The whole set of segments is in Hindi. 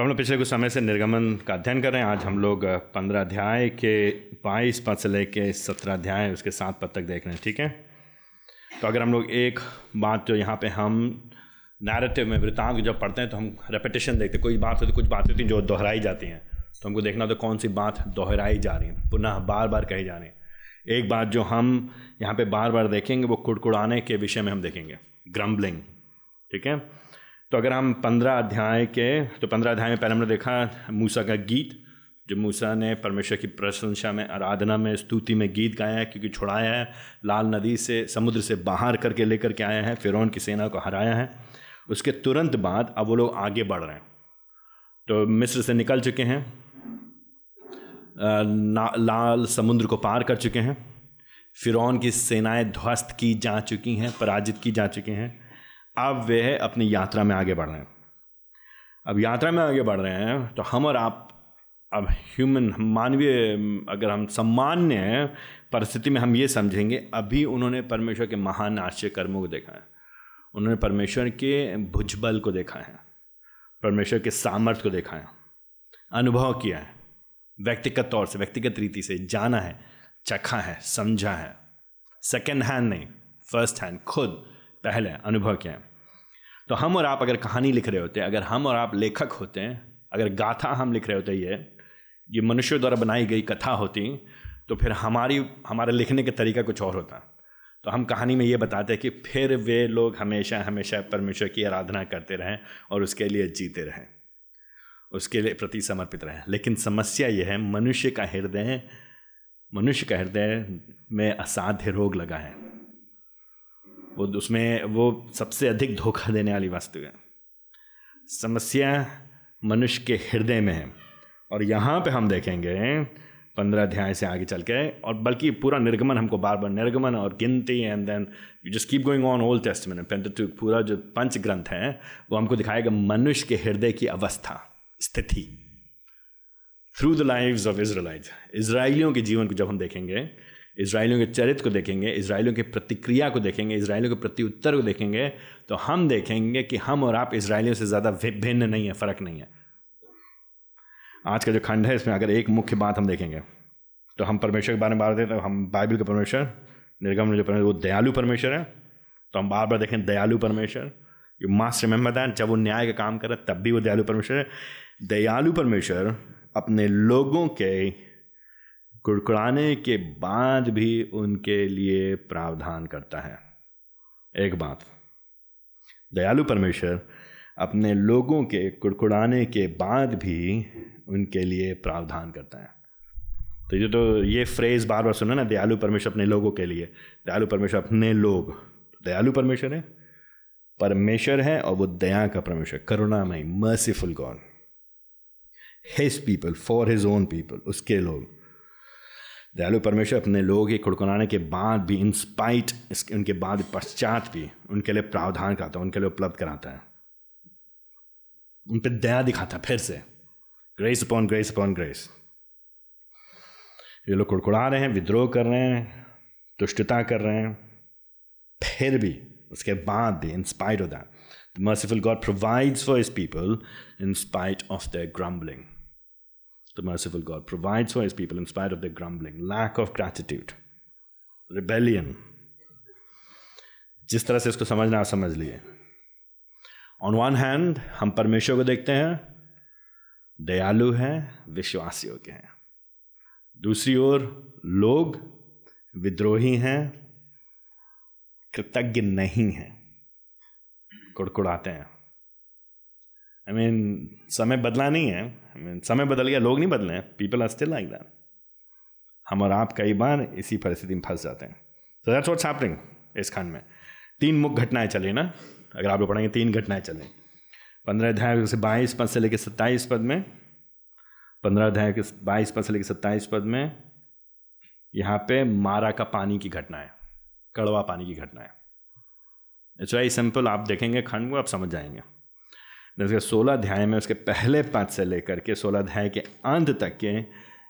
तो हम लोग पिछले कुछ समय से निर्गमन का अध्ययन कर रहे हैं। आज हम लोग पंद्रह अध्याय के बाईस पद से लेके सत्रह अध्याय उसके सात पद तक देख रहे हैं, ठीक है? तो अगर हम लोग एक बात जो यहाँ पे हम नैरेटिव में, वृतांत जब पढ़ते हैं तो हम रेपिटेशन देखते हैं। कोई बात होती, कुछ बातें होती जो दोहराई जाती हैं। तो हमको देखना तो कौन सी बात दोहराई जा रही है, पुनः बार बार कही जा रही है। एक बात जो हम यहाँ पे बार बार देखेंगे, वो कुड़कुड़ाने के विषय में हम देखेंगे। ग्रम्बलिंग ठीक है? तो अगर हम पंद्रह अध्याय के तो पंद्रह अध्याय में पहले हमने देखा मूसा का गीत, जो मूसा ने परमेश्वर की प्रशंसा में, आराधना में, स्तुति में गीत गाया है, क्योंकि छुड़ाया है, लाल नदी से, समुद्र से बाहर करके लेकर के आया है, फिरौन की सेना को हराया है। उसके तुरंत बाद अब वो लोग आगे बढ़ रहे हैं। तो मिस्र से निकल चुके हैं लाल समुद्र को पार कर चुके हैं, फिरौन की सेनाएँ ध्वस्त की जा चुकी हैं, पराजित की जा चुकी हैं। अब वे अपनी यात्रा में आगे बढ़ रहे हैं। अब यात्रा में आगे बढ़ रहे हैं तो हम और आप, अब ह्यूमन मानवीय, अगर हम सामान्य परिस्थिति में हम ये समझेंगे, अभी उन्होंने परमेश्वर के महान आश्चर्य कर्मों को देखा है। उन्होंने परमेश्वर के भुजबल को देखा है, परमेश्वर के सामर्थ्य को देखा है, अनुभव किया है, व्यक्तिगत तौर से, व्यक्तिगत रीति से जाना है, चखा है, समझा है। सेकेंड हैंड नहीं फ़र्स्ट हैंड खुद पहले अनुभव किया है। तो हम और आप अगर कहानी लिख रहे होते हैं अगर हम और आप लेखक होते हैं अगर गाथा हम लिख रहे होते, ये ये मनुष्य द्वारा बनाई गई कथा होती तो फिर हमारी, हमारे लिखने का तरीका कुछ और होता। तो हम कहानी में ये बताते हैं कि फिर वे लोग हमेशा हमेशा परमेश्वर की आराधना करते रहें और उसके लिए जीते रहें, उसके लिए प्रति समर्पित रहें। लेकिन समस्या यह है, मनुष्य का हृदय, मनुष्य का हृदय में असाध्य रोग लगा है। वो उसमें वो सबसे अधिक धोखा देने वाली वस्तु है। समस्या मनुष्य के हृदय में है। और यहाँ पे हम देखेंगे, पंद्रह अध्याय से आगे चल के, और बल्कि पूरा निर्गमन हमको बार बार निर्गमन और गिनती and then you just keep going on old testament Pentateuch पूरा जो पंच ग्रंथ है, वो हमको दिखाएगा मनुष्य के हृदय की अवस्था, स्थिति। Through the lives of Israel इसराइलियों के जीवन को जब हम देखेंगे इसराइलियों के चरित्र को देखेंगे, इसराइलियों की प्रतिक्रिया को देखेंगे, इसराइलियों के प्रति उत्तर को देखेंगे तो हम देखेंगे कि हम और आप इसराइलियों से ज़्यादा भिन्न नहीं है, फ़र्क नहीं है। आज का जो खंड है, इसमें अगर एक मुख्य बात हम देखेंगे तो हम परमेश्वर के बारे में बात देते तो हम बाइबल के परमेश्वर, निर्गम जो परमेश्वर, वो दयालु परमेश्वर है तो हम बार बार देखें दयालु परमेश्वर यू मास्ट रिमेंबर दैट जब वो न्याय का काम करे तब भी वो दयालु परमेश्वर है। दयालु परमेश्वर अपने लोगों के कुड़कुड़ाने के बाद भी उनके लिए प्रावधान करता है। एक बात। दयालु परमेश्वर, अपने लोगों के कुड़कुड़ाने के बाद भी उनके लिए प्रावधान करता है। तो ये तो ये फ्रेज बार बार सुना ना, दयालु परमेश्वर अपने लोगों के लिए। दयालु परमेश्वर अपने लोग। दयालु परमेश्वर है परमेश्वर है और वो दया का परमेश्वर। करुणामय merciful God his people for his own people उसके लोग। दयालु परमेश्वर अपने लोग ही खुड़कुनाने के बाद भी इंस्पाइट उनके बाद पश्चात भी, उनके लिए प्रावधान कराता है, उनके लिए उपलब्ध कराता है। उन पर दया दिखाता है फिर से। Grace upon grace upon grace ये लोग कुड़कुड़ा रहे हैं विद्रोह कर रहे हैं, दुष्टता कर रहे हैं। फिर भी, उसके बाद भी in spite of that the merciful God provides for his people in spite of the grumbling the merciful God provides for his people in spite of their grumbling, lack of gratitude, rebellion. जिस तरह से इसको समझना समझ लिए ऑन वन हैंड हम परमेश्वर को देखते हैं दयालु हैं विश्वास योग्य हैं दूसरी ओर लोग विद्रोही हैं कृतज्ञ नहीं हैं कुड़कुड़ाते हैं आई मीन समय बदला नहीं है। आई मीन समय बदल गया, लोग नहीं बदले हैं। People are still like that हम और आप कई बार इसी परिस्थिति में फंस जाते हैं। तो दैट्स व्हाट्स हैपनिंग इस खंड में। तीन मुख्य घटनाएँ चली ना? अगर आप लोग पढ़ेंगे, तीन घटनाएँ चलें पंद्रह अध्याय से बाईस पद से लेकर सत्ताईस पद में, पंद्रह अध्याय के बाईस पद से लेकर सत्ताईस पद में यहाँ पे मारा का पानी की घटना है। कड़वा पानी की घटना है। इट्स वेरी सिंपल आप देखेंगे खंड को, आप समझ जाएँगे। जैसे सोलह अध्याय में उसके पहले पद से लेकर के सोलह अध्याय के अंत तक के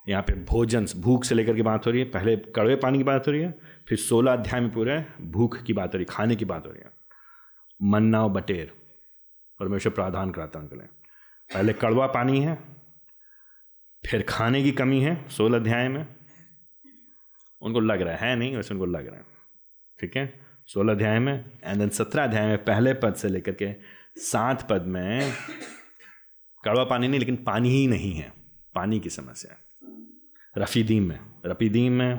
यहाँ पे भोजन, भूख से लेकर के बात हो रही है, पहले कड़वे पानी की बात हो रही है, फिर सोलह अध्याय में पूरे भूख की बात हो रही है खाने की बात हो रही है। मन्ना और बटेर, परमेश्वर प्रावधान कराता उनके लिए। पहले कड़वा पानी है, फिर खाने की कमी है, सोलह अध्याय में। उनको लग रहा है नहीं, वैसे उनको लग रहा है। ठीक है? सोलह अध्याय में एंड देन सत्रह अध्याय में पहले पद से लेकर के सात पद में कड़वा पानी नहीं, लेकिन पानी ही नहीं है। पानी की समस्या रफीदीम में। रफीदीम में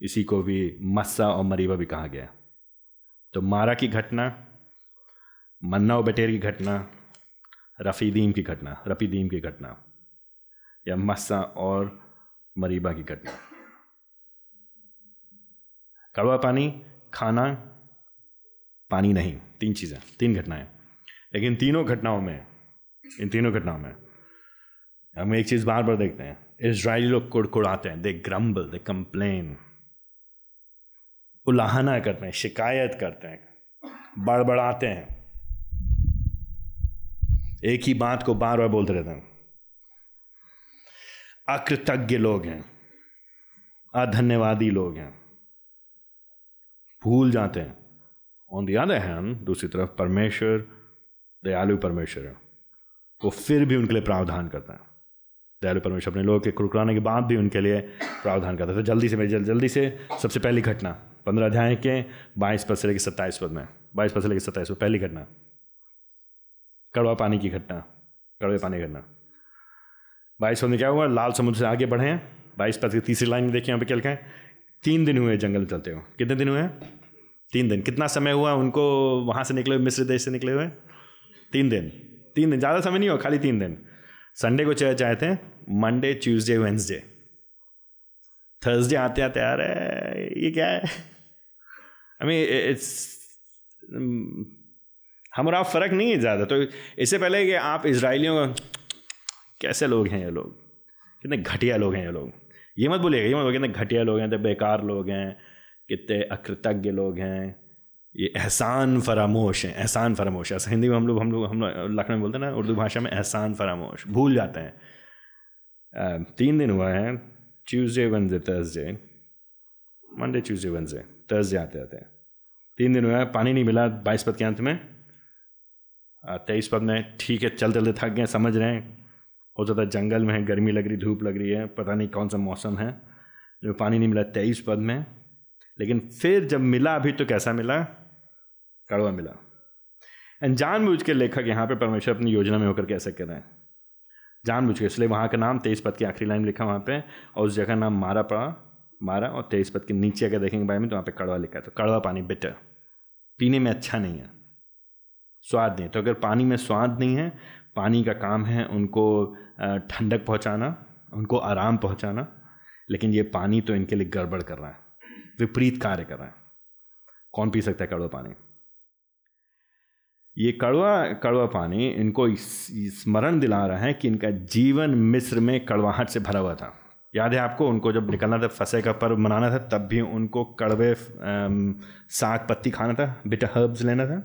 इसी को भी मस्सा और मरीबा भी कहा गया। तो मारा की घटना, मन्ना और बटेर की घटना रफीदीम की घटना रफीदीम की घटना, या मस्सा और मरीबा की घटना। कड़वा पानी, खाना, पानी नहीं। तीन चीज़ें, तीन घटनाएँ। लेकिन तीनों घटनाओं में, इन तीनों घटनाओं में, हम एक चीज़ बार बार देखते हैं। इसराइली लोग कुड़कुड़ाते हैं दे ग्रम्बल दे कंप्लेन उलाहना करते हैं, शिकायत करते हैं, बड़बड़ाते हैं। एक ही बात को बार बार बोलते रहते हैं। अकृतज्ञ लोग हैं, अधन्यवादी लोग हैं। भूल जाते हैं। ऑन दी अदर हैंड दूसरी तरफ़, परमेश्वर दयालु परमेश्वर है। वो फिर भी उनके लिए प्रावधान करता है। दयालु परमेश्वर अपने लोगों के कुड़कुड़ाने के बाद भी उनके लिए प्रावधान करता है। तो जल्दी से, मेरी जल्दी जल्दी से सबसे पहली घटना, पंद्रह अध्याय के बाईस पद से लेकर सत्ताईस पद में, बाईस पद से लेकर सत्ताईस पद, पहली घटना। कड़वा पानी की घटना, कड़वे पानी की घटना। बाईस पद में क्या हुआ? लाल समुद्र से आगे बढ़े बाईस पद की तीसरी लाइन में देखिए यहाँ पे क्या लिखा है? तीन दिन हुए जंगल चलते हो कितने दिन हुए? तीन दिन। कितना समय हुआ उनको वहाँ से निकले हुए, मिस्र देश से निकले हुए? तीन दिन। तीन दिन, ज़्यादा समय नहीं हुआ, खाली तीन दिन। संडे को चर्च आए थे मंडे ट्यूसडे वेंसडे थर्सडे आते आते रहे ये क्या है? आई मीन इट्स हम और आप फ़र्क नहीं है ज़्यादा। तो इससे पहले कि आप इसराइलियों का, कैसे लोग हैं ये लोग? कितने घटिया लोग हैं ये लोग? ये मत बोलिएगा ये मत बोलिए कितने घटिया लोग हैं तो बेकार लोग हैं, कितने अकृतज्ञ लोग हैं। ये एहसान फरामोश है, एहसान फरामोश ऐसा हिंदी में हम लोग हम लोग, हम लखनऊ में बोलते हैं ना, उर्दू भाषा में एहसान फरामोश, भूल जाते हैं। तीन दिन हुआ है, Tuesday, Wednesday, Thursday. Monday, Tuesday, Wednesday, Thursday आते आते हैं। तीन दिन हुआ है, पानी नहीं मिला बाईस पद के अंत में। तेईस पद में, ठीक है, चलते चलते थक गए, समझ रहे हैं। हो सकता है जंगल में है, गर्मी लग रही, धूप लग रही है, पता नहीं कौन सा मौसम है। जो पानी नहीं मिला तेईस पद में, लेकिन फिर जब मिला, अभी तो कैसा मिला? कड़वा मिला। एंड जानबूझ के लेखक यहाँ पे परमेश्वर अपनी योजना में होकर कैसे कर रहे हैं। जानबूझ के इसलिए वहाँ का नाम तेईस पद की आखिरी लाइन लिखा वहाँ पे, और उस जगह नाम मारा पड़ा, मारा, और तेईस पद के नीचे अगर देखेंगे बारे में तो वहाँ पे कड़वा लिखा है। तो कड़वा पानी बिटर पीने में अच्छा नहीं है। स्वाद नहीं तो अगर पानी में स्वाद नहीं है, पानी का काम है उनको ठंडक पहुँचाना, उनको आराम पहुँचाना, लेकिन ये पानी तो इनके लिए गड़बड़ कर रहा है। विपरीत कार्य कर रहा है। कौन पी सकता है कड़वा पानी? ये कड़वा कड़वा पानी इनको स्मरण दिला रहा है कि इनका जीवन मिस्र में कड़वाहट से भरा हुआ था। याद है आपको, उनको जब निकलना था, फसे का पर्व मनाना था, तब भी उनको कड़वे साग पत्ती खाना था बिटा हर्ब्स लेना था।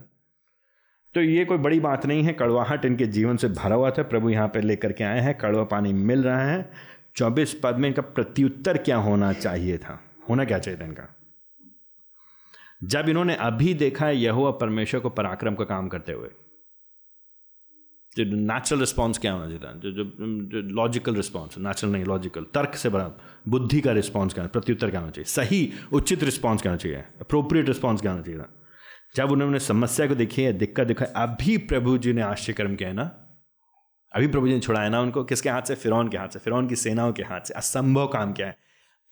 तो ये कोई बड़ी बात नहीं है, कड़वाहट इनके जीवन से भरा हुआ था। प्रभु यहाँ पर लेकर के आए हैं, कड़वा पानी मिल रहा है। चौबीस पद में इनका प्रत्युत्तर क्या होना चाहिए था? होना क्या चाहिए था इनका? जब इन्होंने अभी देखा है यहुआ परमेश्वर को पराक्रम का काम करते हुए। जो नेचुरल रिस्पॉन्स क्या होना चाहिए जो जो लॉजिकल रिस्पॉन्स नेचुरल नहीं लॉजिकल तर्क से बड़ा बुद्धि का रिस्पॉन्स क्या प्रत्युत्तर क्या होना चाहिए? सही, उचित रिस्पॉन्स क्या होना चाहिए? अप्रोप्रिएट रिस्पॉन्स क्या होना चाहिए जब उन्होंने समस्या को देखी है, दिक्कत दिखाई, अभी प्रभु जी ने आश्चर्य कर्म किया है ना? अभी प्रभु जी ने छुड़ाया ना उनको? किसके हाथ से? फिरौन के हाथ से, फिरौन की सेनाओं के हाथ से, असंभव काम क्या है।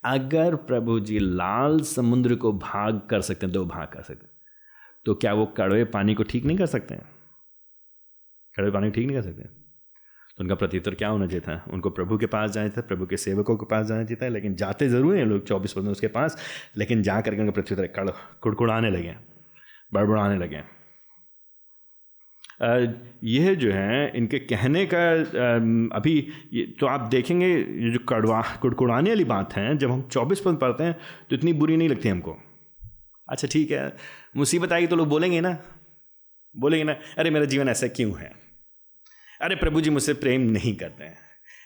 अगर प्रभु जी लाल समुद्र को भाग कर सकते हैं दो भाग कर सकते हैं। तो क्या वो कड़वे पानी को ठीक नहीं कर सकते हैं? कड़वे पानी को ठीक नहीं कर सकते तो उनका प्रत्युत्तर क्या होना चाहिए था? उनको प्रभु के पास जाना था, प्रभु के सेवकों के पास जाना चाहिए था, लेकिन जाते ज़रूर हैं लोग चौबीस पंद्रह उसके पास, लेकिन जा करके उनका प्रत्युत्तर कड़ कुड़कुड़ाने लगे बड़बड़ाने लगे यह जो है, इनके कहने का अभी तो आप देखेंगे, ये जो कड़वा, कुड़कुड़ाने वाली बात है, जब हम चौबीस पद पढ़ते हैं तो इतनी बुरी नहीं लगती हमको। अच्छा ठीक है। मुसीबत आएगी तो लोग बोलेंगे ना। बोलेंगे ना, अरे, मेरा जीवन ऐसा क्यों है? अरे, प्रभु जी मुझसे प्रेम नहीं करते हैं।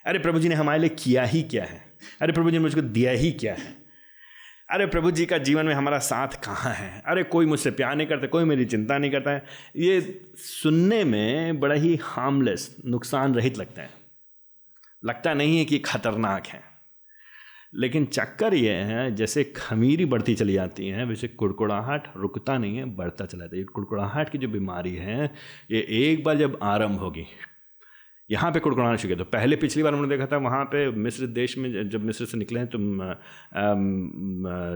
अरे, प्रभु जी ने हमारे लिए किया ही क्या है? अरे, प्रभु जी ने मुझको दिया ही क्या है? अरे प्रभु जी का जीवन में हमारा साथ कहाँ है? अरे कोई मुझसे प्यार नहीं करता, कोई मेरी चिंता नहीं करता है। ये सुनने में बड़ा ही हार्मलेस नुकसान रहित लगता है। लगता नहीं है कि खतरनाक है। लेकिन चक्कर ये है, जैसे खमीरी बढ़ती चली जाती है, वैसे कुड़कुड़ाहट रुकता नहीं है, बढ़ता चला जाता है। ये कुड़कुड़ाहट की जो बीमारी है, ये एक बार जब आरंभ होगी यहाँ पे कुड़कुड़ाना शुरू किया। तो पहले पिछली बार हमने देखा था, वहाँ पे मिस्र देश में जब मिस्र से निकले हैं तो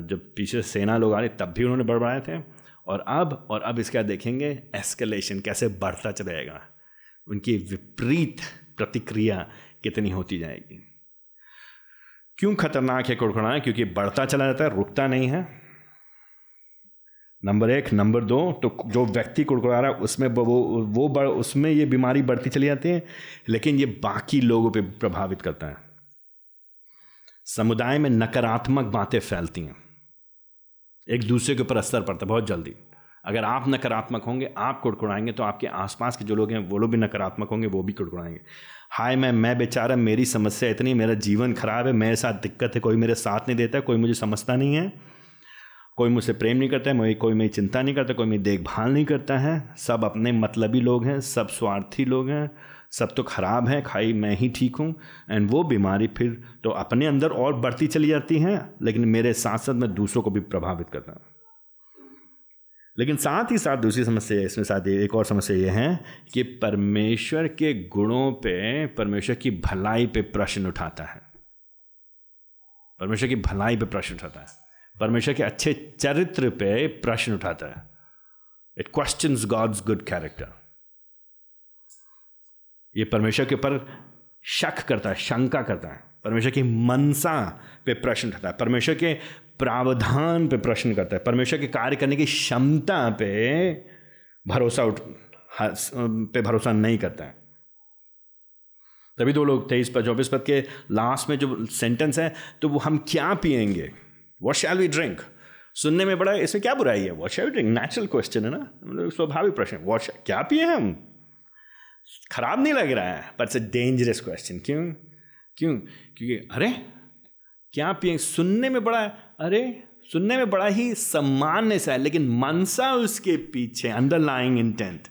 जब पीछे सेना लोग आ रहे, तब भी उन्होंने बढ़ाए थे। और अब और अब इसके देखेंगे एस्केलेशन कैसे बढ़ता चलेगा। उनकी विपरीत प्रतिक्रिया कितनी होती जाएगी। क्यों खतरनाक है कुड़कुड़ाना? क्योंकि बढ़ता चला जाता है, रुकता नहीं है। नंबर एक। नंबर दो तो जो व्यक्ति कुड़कुड़ा रहा है, उसमें वो वो बढ़ उसमें ये बीमारी बढ़ती चली जाती है, लेकिन ये बाकी लोगों पे प्रभावित करता है। समुदाय में नकारात्मक बातें फैलती हैं। एक दूसरे के ऊपर असर पड़ता है बहुत जल्दी। अगर आप नकारात्मक होंगे, आप कुड़कुड़ाएँगे तो आपके आसपास के जो लोग हैं, वो लोग भी नकारात्मक होंगे, वो भी कुड़कुड़ाएँगे। हाय, मैं मैं बेचारा, मेरी समस्या इतनी, मेरा जीवन खराब है, मेरे साथ दिक्कत है, कोई मेरे साथ नहीं देता, कोई मुझे समझता नहीं है। कोई मुझसे प्रेम नहीं करता है कोई मेरी चिंता नहीं करता, कोई मेरी देखभाल नहीं करता है। सब अपने मतलबी लोग हैं, सब स्वार्थी लोग हैं, सब तो खराब है, खाई मैं ही ठीक हूँ। एंड वो बीमारी फिर तो अपने अंदर और बढ़ती चली जाती है, लेकिन मेरे साथ साथ मैं दूसरों को भी प्रभावित करता हूँ। लेकिन साथ ही साथ दूसरी समस्या इसमें साथ एक और समस्या ये है कि परमेश्वर के गुणों पे, परमेश्वर की भलाई पे प्रश्न उठाता है। परमेश्वर की भलाई पे प्रश्न उठाता है। परमेश्वर के अच्छे चरित्र पे प्रश्न उठाता है। It question God's good character ये परमेश्वर के ऊपर शक करता है, शंका करता है। परमेश्वर की मनसा पे प्रश्न उठाता है। परमेश्वर के प्रावधान पे प्रश्न करता है। परमेश्वर के कार्य करने की क्षमता पे भरोसा उठ पे भरोसा नहीं करता है। तभी दो लोग तेईस पर, चौबीस पद के लास्ट में जो सेंटेंस है तो वो हम क्या पिएँगे वॉट शैल वी ड्रिंक सुनने में बड़ा इसमें क्या बुराई है? What shall we drink natural question है ना? मतलब स्वाभाविक प्रश्न वॉट क्या पिए हम? खराब नहीं लग रहा है पर इट्स अ डेंजरस क्वेश्चन क्यों? क्यों? क्योंकि, अरे, क्या पिए? सुनने में बड़ा, अरे, सुनने में बड़ा ही सम्मान्य सा है, लेकिन मनसा उसके पीछे अंडरलाइंग इंटेंट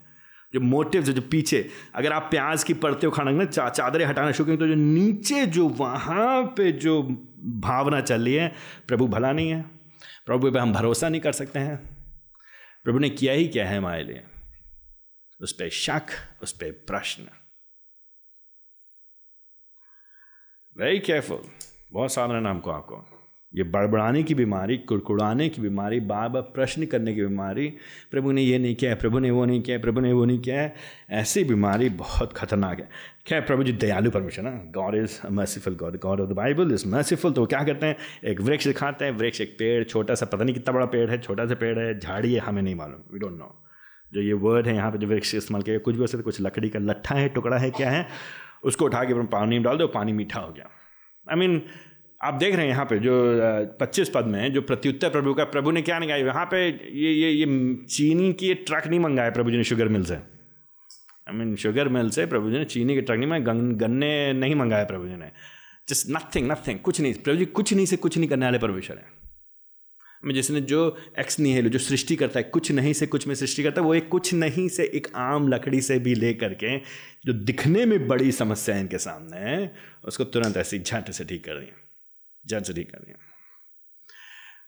जो मोटिव जो पीछे अगर आप प्याज की हो खाना ना चा, चादरें हटाना शुरू करें तो जो नीचे जो वहाँ पे जो भावना चल रही है प्रभु भला नहीं है। प्रभु पे हम भरोसा नहीं कर सकते हैं। प्रभु ने किया ही क्या है हमारे लिए? उस पर शक उस पर प्रश्न। वेरी केयरफुल बहुत सावधान हमको आपको। ये बड़बड़ाने की बीमारी कुड़कुड़ाने की बीमारी बार बार प्रश्न करने की बीमारी प्रभु ने ये नहीं किया है प्रभु ने वो नहीं किया है प्रभु ने वो नहीं किया है ऐसी बीमारी बहुत खतरनाक है। खैर प्रभु जी दयालु परमेश्वर ना? God is merciful God God of the Bible is merciful तो क्या करते हैं? एक वृक्ष दिखाते हैं वृक्ष एक पेड़ छोटा सा पता नहीं कितना बड़ा पेड़ है छोटा सा पेड़ है झाड़ी है हमें नहीं मालूम वी डोंट नो जो ये वर्ड है यहाँ पे जो वृक्ष इस्तेमाल किया कुछ भी हो सकता कुछ लकड़ी का लट्ठा है टुकड़ा है क्या है? उसको उठा के पानी में डाल दो पानी मीठा हो गया। आई I मीन mean, आप देख रहे हैं यहाँ पे जो पच्चीस पद में जो प्रत्युत्तर प्रभु का, प्रभु ने क्या नहीं कहा यहाँ पे ये ये ये चीनी की ट्रक नहीं मंगाया प्रभु जी ने शुगर मिल से। आई मीन शुगर मिल से प्रभु जी ने चीनी के ट्रक नहीं मंगाया गन्ने नहीं मंगाया प्रभु जी ने। जस्ट नथिंग नथिंग कुछ नहीं, प्रभु जी कुछ नहीं से कुछ नहीं करने वाले परमेश्वर है। जिसने जो एक्स नहीं है, जो सृष्टि करता है, कुछ नहीं से कुछ में सृष्टि करता है, वो एक कुछ नहीं से एक आम लकड़ी से भी ले करके जो दिखने में बड़ी समस्या है इनके सामने, उसको तुरंत ऐसी झट से ठीक कर दिया। जज नहीं करनी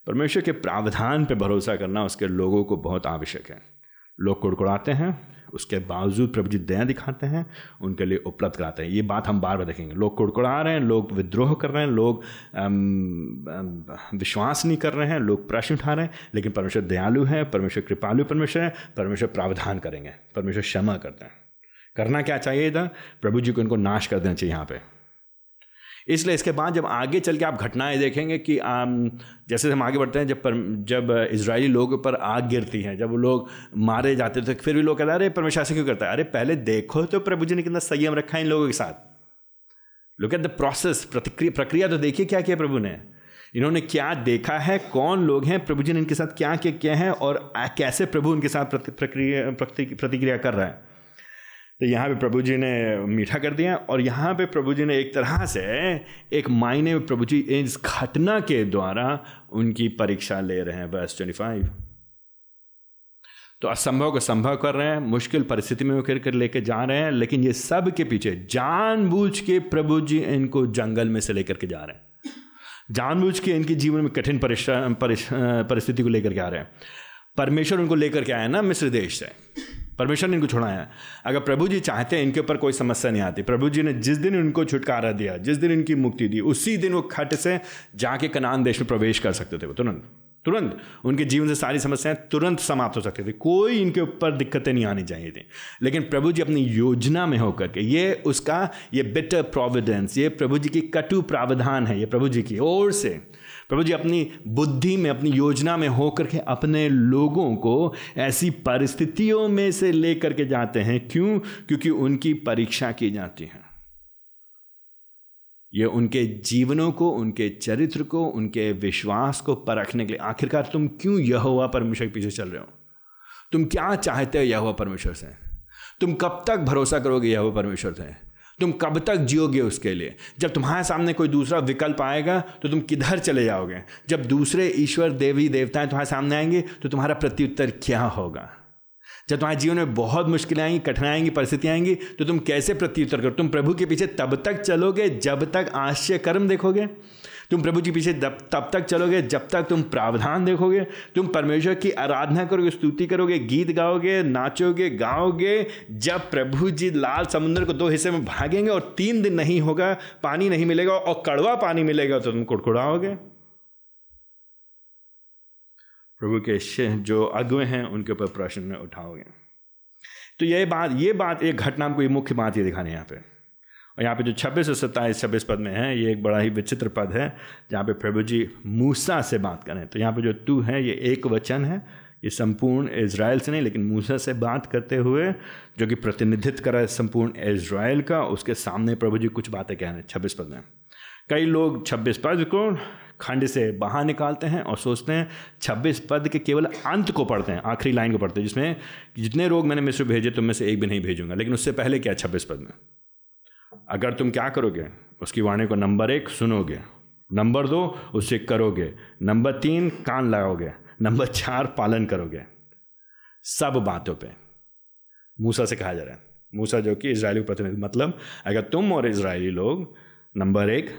परमेश्वर के प्रावधान पे भरोसा करना उसके लोगों को बहुत आवश्यक है। लोग कुड़कुड़ाते हैं, उसके बावजूद प्रभु जी दया दिखाते हैं, उनके लिए उपलब्ध कराते हैं। ये बात हम बार बार देखेंगे। लोग कुड़कुड़ा रहे हैं, लोग विद्रोह कर रहे हैं, लोग विश्वास नहीं कर रहे हैं, लोग प्रश्न उठा रहे हैं, लेकिन परमेश्वर दयालु है, परमेश्वर कृपालु परमेश्वर है, परमेश्वर प्रावधान करेंगे, परमेश्वर क्षमा करते हैं। करना क्या चाहिए था प्रभु जी को इनको नाश कर देना चाहिए यहाँ पे। इसलिए इसके बाद जब आगे चल के आप घटनाएँ देखेंगे कि आम, जैसे हम आगे बढ़ते हैं जब पर, जब इसराइली लोगों पर आग गिरती है जब वो लोग मारे जाते थे फिर भी लोग कहते हैं अरे परमेश्वर ऐसे क्यों करता है? अरे पहले देखो तो प्रभु जी ने कितना संयम रखा है इन लोगों के साथ। लुक एट द प्रोसेस प्रतिक्रिया प्रक्रिया तो देखिए क्या किया प्रभु ने? इन्होंने क्या देखा है कौन लोग हैं प्रभु जी ने इनके साथ क्या क्या किया है और कैसे प्रभु उनके साथ प्रक्रिया प्रतिक्रिया कर रहा है? तो यहाँ पे प्रभु जी ने मीठा कर दिया और यहाँ पे प्रभु जी ने एक तरह से एक मायने में प्रभु जी इस घटना के द्वारा उनकी परीक्षा ले रहे हैं वर्स ट्वेंटी फाइव तो असंभव को संभव कर रहे हैं, मुश्किल परिस्थिति में होकर कर लेके जा रहे हैं, लेकिन ये सब के पीछे जानबूझ के प्रभु जी इनको जंगल में से लेकर के जा रहे हैं। जानबूझ के इनके जीवन में कठिन परिस्थिति को लेकर के आ रहे हैं। परमेश्वर उनको लेकर के आए ना मिस्र देश से। परमेश्वर ने इनको छुड़ाया अगर प्रभु जी चाहते हैं, इनके ऊपर कोई समस्या नहीं आती। प्रभु जी ने जिस दिन उनको छुटकारा दिया, जिस दिन इनकी मुक्ति दी, उसी दिन वो खट से जाके कनान देश में प्रवेश कर सकते थे वो तुरंत। तुरंत उनके जीवन से सारी समस्याएँ तुरंत समाप्त हो सकती थी। कोई इनके ऊपर दिक्कतें नहीं आनी चाहिए थी। लेकिन प्रभु जी अपनी योजना में होकर के, ये उसका, ये बेटर प्रोविडेंस ये प्रभु जी की कटु प्रावधान है, ये प्रभु जी की ओर से प्रभु जी, अपनी बुद्धि में, अपनी योजना में होकर के अपने लोगों को ऐसी परिस्थितियों में से लेकर के जाते हैं। क्यों? क्योंकि उनकी परीक्षा की जाती है। ये उनके जीवनों को, उनके चरित्र को, उनके विश्वास को परखने के लिए। आखिरकार तुम क्यों यह हुआ परमेश्वर के पीछे चल रहे हो? तुम क्या चाहते हो यह हुआ परमेश्वर से? तुम कब तक भरोसा करोगे यह हुआ परमेश्वर से? तुम कब तक जियोगे उसके लिए? जब तुम्हारे सामने कोई दूसरा विकल्प आएगा तो तुम किधर चले जाओगे? जब दूसरे ईश्वर देवी देवताएँ तुम्हारे सामने आएँगे तो तुम्हारा प्रत्युत्तर क्या होगा? जब तुम्हारे जीवन में बहुत मुश्किलें आएँगी, कठिनाई आएँगी, परिस्थितियाँ आएँगी तो तुम कैसे प्रत्युत्तर करो तुम प्रभु के पीछे तब तक चलोगे जब तक आश्चर्य कर्म देखोगे? तुम प्रभु जी पीछे तब तक चलोगे, जब तक तुम प्रावधान देखोगे, तुम परमेश्वर की आराधना करोगे, स्तुति करोगे, गीत गाओगे, नाचोगे, गाओगे, जब प्रभु जी लाल समुद्र को दो हिस्से में भागेंगे और तीन दिन नहीं होगा, पानी नहीं मिलेगा और कड़वा पानी मिलेगा तो तुम कुड़कुड़ाओगे। प्रभु के जो अगुए हैं, उनके ऊपर प्रश्न उठाओगे। तो ये बात ये बात, एक घटना को ये मुख्य बात ये दिखाने यहाँ पे। और यहाँ पे जो छब्बीस और सत्ताईस, छब्बीस पद में है, ये एक बड़ा ही विचित्र पद है, जहाँ पे प्रभु जी मूसा से बात करें। तो यहाँ पे जो तू है, ये एक वचन है, ये संपूर्ण इज़राइल से नहीं, लेकिन मूसा से बात करते हुए, जो कि प्रतिनिधित्व करा संपूर्ण इज़राइल का, उसके सामने प्रभु जी कुछ बातें कह रहे हैं छब्बीस पद में। कई लोग छब्बीस पद को खंड से बाहर निकालते हैं और सोचते हैं छब्बीस पद के केवल अंत को पढ़ते हैं, आखिरी लाइन को पढ़ते हैं, जिसमें, जितने लोग मैंने मिस्र भेजे तो मैं से एक भी नहीं भेजूँगा। लेकिन उससे पहले क्या छब्बीस पद में? अगर तुम क्या करोगे? उसकी वाणी को नंबर एक सुनोगे। नंबर दो, उसे करोगे। नंबर तीन, कान लगाओगे। नंबर चार, पालन करोगे। सब बातों पे। मूसा से कहा जा रहा है। मूसा जो कि इसराइली प्रतिनिधि मतलब अगर तुम और इसराइली लोग नंबर एक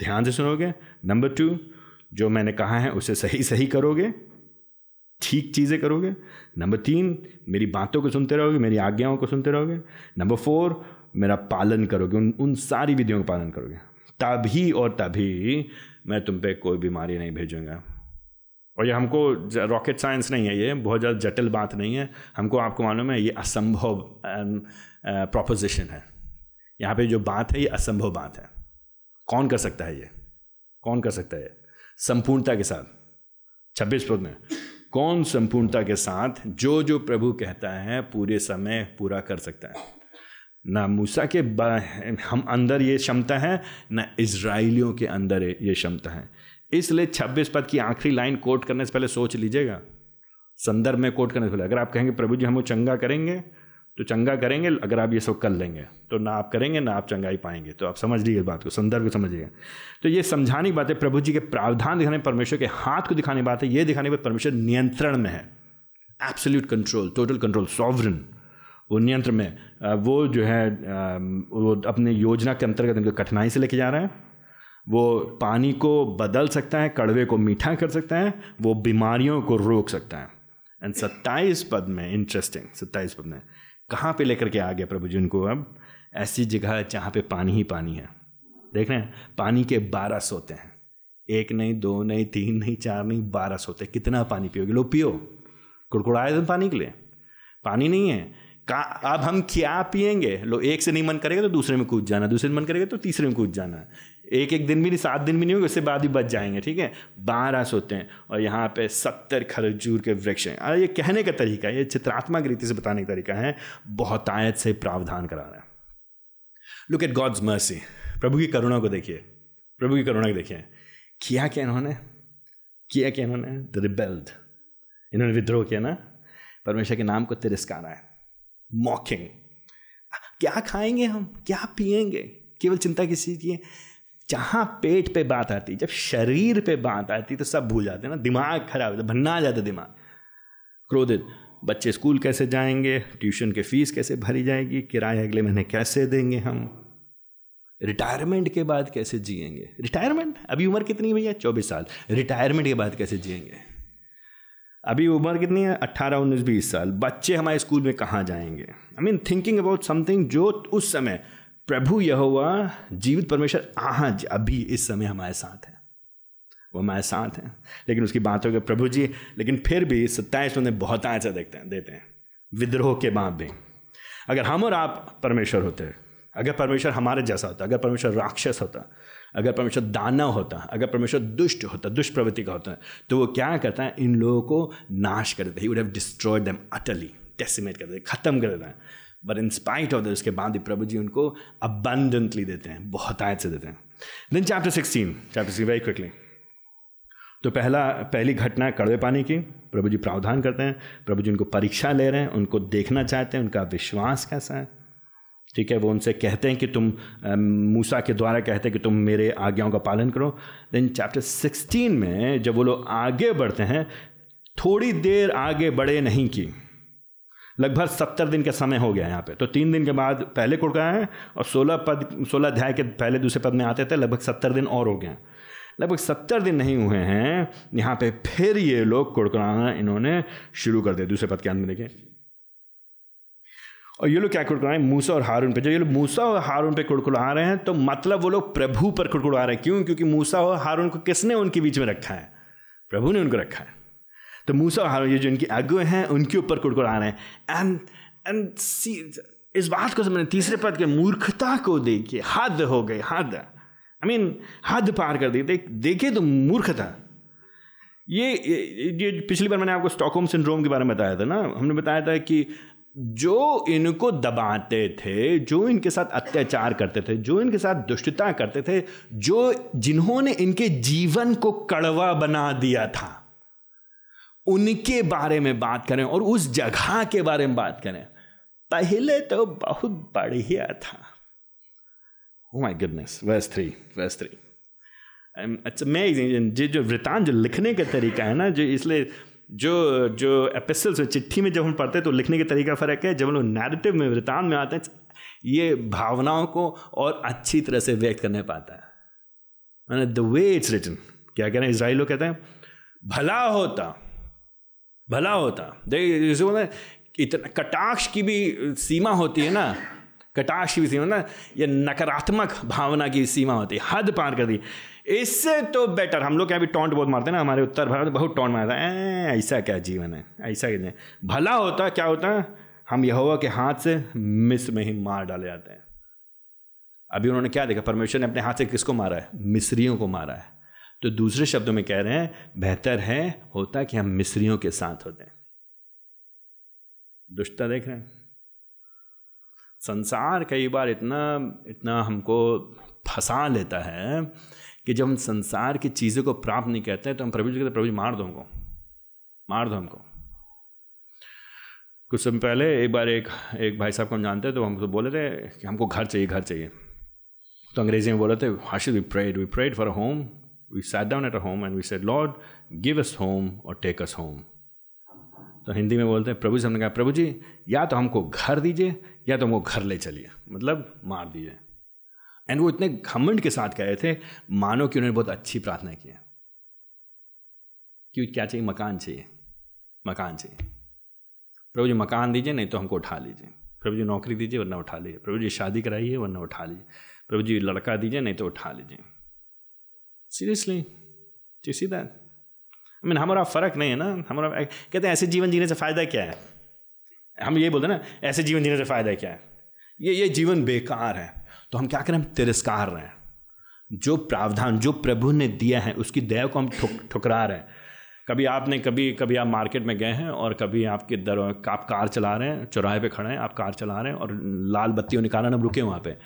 ध्यान से सुनोगे, नंबर टू जो मैंने कहा है उसे सही सही करोगे, ठीक चीज़ें करोगे। नंबर तीन, मेरी बातों को सुनते रहोगे, मेरी आज्ञाओं को सुनते रहोगे। नंबर फोर मेरा पालन करोगे, उन उन सारी विधियों का पालन करोगे। तभी और तभी मैं तुम पे कोई बीमारी नहीं भेजूँगा। और ये हमको रॉकेट साइंस नहीं है ये, बहुत ज़्यादा जटिल बात नहीं है। हमको आपको मालूम है, ये असंभव प्रोपोजिशन है। यहाँ पे जो बात है, ये असंभव बात है। कौन कर सकता है ये? कौन कर सकता है संपूर्णता के साथ। छब्बीस पद में, कौन संपूर्णता के साथ जो जो प्रभु कहता है, पूरे समय पूरा कर सकता है। ना मूसा के हम अंदर ये क्षमता है, ना इसराइलियों के अंदर ये क्षमता है। इसलिए छब्बीस पद की आखिरी लाइन कोट करने से पहले सोच लीजिएगा। संदर्भ में कोट करने से पहले, अगर आप कहेंगे, प्रभु जी, हम चंगा करेंगे तो चंगा करेंगे, अगर आप ये सब कर लेंगे तो ना आप करेंगे, ना आप चंगाई पाएँगे। तो आप समझ लीजिए बात को, संदर्भ को समझिए तो ये समझाने की बात है प्रभु जी के प्रावधान दिखाने, परमेश्वर के हाथ को दिखाने की बात है ये दिखाने पर परमेश्वर नियंत्रण में है। Absolute control total control sovereign वो नियंत्रण में वो जो है वो अपने योजना के अंतर्गत उनको कठिनाई से लेके जा रहा है। वो पानी को बदल सकता है, कड़वे को मीठा कर सकता है, वो बीमारियों को रोक सकता है। एंड सत्ताईस पद में इंटरेस्टिंग सत्ताईस पद में, कहाँ पे लेकर के आ गया प्रभु जी उनको अब? ऐसी जगह है जहाँ पे पानी ही पानी है। देख रहे हैं, पानी के बारह सोते हैं। एक नहीं, दो नहीं, तीन नहीं, चार नहीं, बारह सोते कितना पानी पियोगे? लो पियो। कुड़कुड़ाए तुम पानी के लिए। पानी नहीं है। का, अब हम क्या पियेंगे? लो, एक से नहीं मन करेगा तो दूसरे में कूद जाना, दूसरे में मन करेगा तो तीसरे में कूद जाना। एक एक दिन भी नहीं, सात दिन भी नहीं होगा, उससे बाद ही बच जाएँगे, ठीक है? बारह सोते हैं और यहाँ पे सत्तर खरजूर के वृक्ष हैं। अरे, ये कहने का तरीका है ये चित्रात्मक रीति से बताने का तरीका है, बहुतायत से प्रावधान करा रहा है। लुक एट गॉड्स मर्सी प्रभु की करुणा को देखिए। प्रभु की करुणा को देखिए। किया क्या इन्होंने? किया क्या इन्होंने? द रिबेल्ड इन्होंने विद्रोह किया ना? परमेश्वर के नाम को तिरस्कारा है। मॉकिंग। क्या खाएँगे हम? क्या पिएँगे केवल चिंता किस चीज़ की है? जहाँ पेट पे बात आती, जब शरीर पे बात आती तो सब भूल जाते हैं ना, दिमाग खराब होता भन्ना आ जाता दिमाग। क्रोधित, बच्चे स्कूल कैसे जाएँगे? ट्यूशन के फ़ीस कैसे भरी जाएगी? किराया अगले महीने कैसे देंगे हम? रिटायरमेंट के बाद कैसे जिएँगे? रिटायरमेंट? अभी उम्र कितनी भैया? चौबीस साल। रिटायरमेंट के बाद कैसे जिएँगे? अभी उम्र कितनी है? अट्ठारह, उन्नीस, बीस साल। बच्चे हमारे स्कूल में कहाँ जाएँगे? I mean thinking about something जो उस समय प्रभु यह हुआ जीवित परमेश्वर आज अभी इस समय हमारे साथ है। वो हमारे साथ हैं। लेकिन उसकी बात हो गई प्रभु जी, लेकिन फिर भी सत्ताईस उन्हें बहुत ऐसा देखते हैं, देते हैं। विद्रोह के बाद भी। अगर हम और आप परमेश्वर होते, अगर परमेश्वर हमारे जैसा होता, अगर परमेश्वर राक्षस होता अगर परमेश्वर दानव होता, अगर परमेश्वर दुष्ट होता दुष्ट प्रवृत्ति का होता है तो वो क्या करता है? इन लोगों को नाश कर देता है। Would have destroyed them utterly decimate कर देते खत्म कर देता है। But in spite of the उसके बाद ही प्रभु जी उनको अबंडेंटली देते हैं बहुत आयत से देते हैं। Then chapter sixteen chapter six very quickly तो पहला, पहली घटना कड़वे पानी की, प्रभु जी प्रावधान करते हैं, प्रभु जी उनको परीक्षा ले रहे हैं, उनको देखना चाहते हैं, उनका विश्वास कैसा है? ठीक है, वो उनसे कहते हैं कि तुम मूसा के द्वारा कहते हैं कि तुम मेरे आज्ञाओं का पालन करो। देन चैप्टर सिक्सटीन में जब वो लोग आगे बढ़ते हैं, थोड़ी देर आगे बढ़े नहीं की। लगभग सत्तर दिन का समय हो गया यहाँ पे। तो तीन दिन के बाद पहले कुड़का है और सोलह पद, सोलह अध्याय के पहले दूसरे पद में आते थे, लगभग सत्तर दिन और हो गए लगभग सत्तर दिन नहीं हुए हैं, यहाँ पे फिर ये लोग कुड़कुड़ाना इन्होंने शुरू कर दिया, दूसरे पद के अंत में देखें और ये लोग क्या कुड़कुड़ा रहे हैं मूसा और हारून पे। जब ये लोग मूसा और हारून पे कुड़कुड़ा रहे हैं तो मतलब वो लोग प्रभु पर कुड़कुड़ा रहे हैं। क्यों? क्योंकि मूसा और हारून को किसने उनके बीच में रखा है? प्रभु ने उनको रखा है। तो मूसा और हारून, ये जो इनके अगुए हैं, उनके ऊपर कुड़कुड़ा रहे हैं। एंड एंड सी इस बात को समझने, तीसरे पद के मूर्खता को देखिए। हद हो गई, हद। आई मीन हद पार कर दी। देख, देखिए तो मूर्खता। ये ये पिछली बार मैंने आपको स्टॉकहोम सिंड्रोम के बारे में बताया था ना? हमने बताया था कि जो इनको दबाते थे, जो इनके साथ अत्याचार करते थे, जो इनके साथ दुष्टता करते थे, जो जिन्होंने इनके जीवन को कड़वा बना दिया था, उनके बारे में बात करें और उस जगह के बारे में बात करें, पहले तो बहुत बढ़िया था। My goodness verse three verse three it's जो वृतांत जो लिखने का तरीका है ना, जो इसलिए जो जो एपिसल्स चिट्ठी में जब हम पढ़ते हैं तो लिखने के तरीका फ़र्क है, जब हम लोग नैरेटिव में वृतान में आते हैं, ये भावनाओं को और अच्छी तरह से व्यक्त करने पाता है। मैंने द वे इट्स रिटन क्या कह रहे हैं इसराइल लोग कहते हैं, भला होता भला होता। देख इतना कटाक्ष की भी सीमा होती है ना, कटाक्ष की भी सीमा ना, ये नकारात्मक भावना की सीमा होती है, हद पार कर दी। इससे तो बेटर हम लोग क्या भी टॉन्ट बहुत मारते हैं ना, हमारे उत्तर भारत में बहुत टॉन्ट मारता है। ऐसा क्या जीवन है, ऐसा क्या भला होता, क्या होता? हम यहोवा के हाथ से मिस्र में ही मार डाले जाते हैं। अभी उन्होंने क्या देखा? परमेश्वर ने अपने हाथ से किसको मारा है? मिस्रियों को मारा है। तो दूसरे शब्दों में कह रहे हैं, बेहतर है, होता कि हम मिस्रियों के साथ होते हैं। दुष्टता देख रहे हैं। संसार कई बार इतना इतना हमको फंसा लेता है कि जब हम संसार की चीज़ों को प्राप्त नहीं करते तो हम प्रभु जी कहते प्रभु जी मार दो हमको। मार दो हमको। कुछ समय पहले एक बार एक एक भाई साहब को हम जानते हैं तो हमको बोले थे कि हमको घर चाहिए घर चाहिए। तो अंग्रेज़ी में बोले थे हाशिद we prayed we prayed for a home we sat down at a home and we said Lord give us home और टेक अस होम तो हिंदी में बोलते हैं, प्रभु जी, हमने कहा, प्रभु जी, या तो हमको घर दीजिए, या तो हमको घर ले चलिए। मतलब मार दीजिए। एंड वो इतने घमंड के साथ गए थे, मानो कि उन्होंने बहुत अच्छी प्रार्थना की है। क्यों क्या चाहिए? मकान चाहिए। मकान चाहिए। प्रभु जी, मकान दीजिए, नहीं तो हमको उठा लीजिए। प्रभु जी, नौकरी दीजिए, वरना उठा लीजिए। प्रभु जी, शादी कराइए, वरना उठा लीजिए। प्रभु जी, लड़का दीजिए, नहीं तो उठा लीजिए। सीरियसली जी सी दैट आई मीन हमारा फ़र्क नहीं है ना। हमारा कहते हैं ऐसे जीवन जीने से फ़ायदा क्या है? हम ये बोलते हैं ना, ऐसे जीवन जीने से फ़ायदा क्या है? ये ये जीवन बेकार है। तो हम क्या करें? हम तिरस्कार रहे हैं। जो प्रावधान, जो प्रभु ने दिया है, उसकी दया को हम ठुक, ठुकरा रहे हैं। कभी आपने, कभी कभी आप मार्केट में गए हैं और कभी आपके दर, आप कार चला रहे हैं, चौराहे पे खड़े हैं, आप कार चला रहे हैं और लाल बत्तियों निकाला ना रुके वहाँ पे।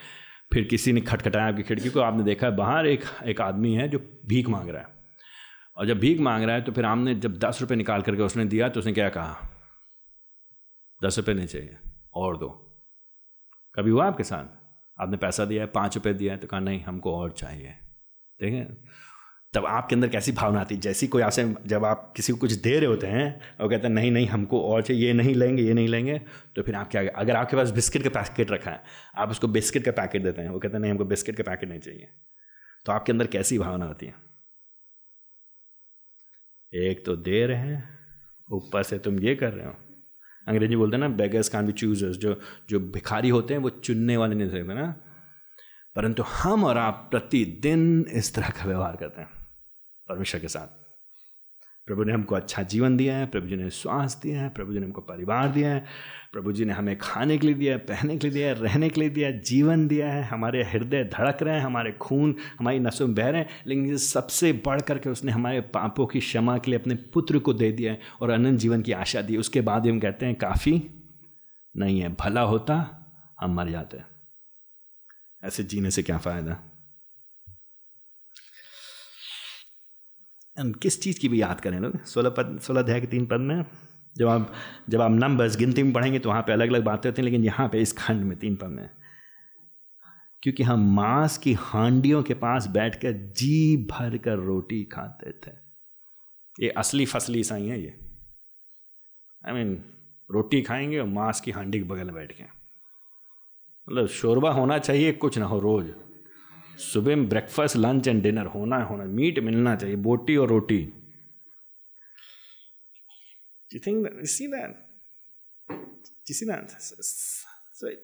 फिर किसी ने खटखटाया आपकी खिड़की को, आपने देखा है बाहर एक एक आदमी है जो भीख मांग रहा है। और जब भीख मांग रहा है तो फिर आपने जब दस रुपये निकाल करके उसने दिया तो उसने क्या कहा? दस रुपये नहीं चाहिए, और दो। कभी हुआ आपके साथ? आपने पैसा दिया है, पाँच रुपये दिया है तो कहा, नहीं, हमको और चाहिए। ठीक है? तब आपके अंदर कैसी भावना आती है? जैसी कोई आपसे, जब आप किसी को कुछ दे रहे होते हैं और कहते हैं, नहीं नहीं, हमको और चाहिए, ये नहीं लेंगे, ये नहीं लेंगे। तो फिर आप क्या अगर आपके पास बिस्किट का पैकेट रखा है, आप उसको बिस्किट का पैकेट देते हैं, वो कहते हैं, नहीं, हमको बिस्किट का पैकेट नहीं चाहिए। तो आपके अंदर कैसी भावना आती है? एक तो दे रहे हैं, ऊपर से तुम ये कर रहे हो अंग्रेज़ी बोलते हैं ना बेगर्स कान भी चूजर्स जो जो भिखारी होते हैं, वो चुनने वाले नहीं सकते ना। परंतु हम और आप प्रतिदिन इस तरह का व्यवहार करते हैं, परमेश्वर के साथ। प्रभु ने हमको अच्छा जीवन दिया है, प्रभु जी ने श्वास दिया है, प्रभु जी ने हमको परिवार दिया है, प्रभु जी ने हमें खाने के लिए दिया है, पहनने के लिए दिया है, रहने के लिए दिया है, जीवन दिया है। हमारे हृदय धड़क रहे हैं, हमारे खून, हमारी नसों में बह रहे हैं, लेकिन सबसे बढ़ करके उसने हमारे पापों की क्षमा के लिए अपने पुत्र को दे दिया है और अनंत जीवन की आशा दी। उसके बाद हम कहते हैं, काफ़ी नहीं है, भला होता, हम मर जाते हैं। ऐसे जीने से क्या फ़ायदा? किस चीज़ की भी याद करें लोग? सोलह पद सोलह अध्याय के तीन पद में जब आप जब आप नंबर्स गिनती में पढ़ेंगे तो वहाँ पे अलग अलग बातें होती हैं लेकिन यहाँ पे इस खंड में तीन पद में। क्योंकि हम मांस की हांडियों के पास बैठकर जी भर कर रोटी खाते थे। ये असली फसली ईसाई है ये। आई I मीन mean, रोटी खाएँगे और मांस की हांडी के बगल में बैठ के। मतलब शोरबा होना चाहिए कुछ ना हो रोज़। सुबह में ब्रेकफास्ट लंच एंड डिनर होना है, होना मीट मिलना चाहिए, बोटी और रोटी।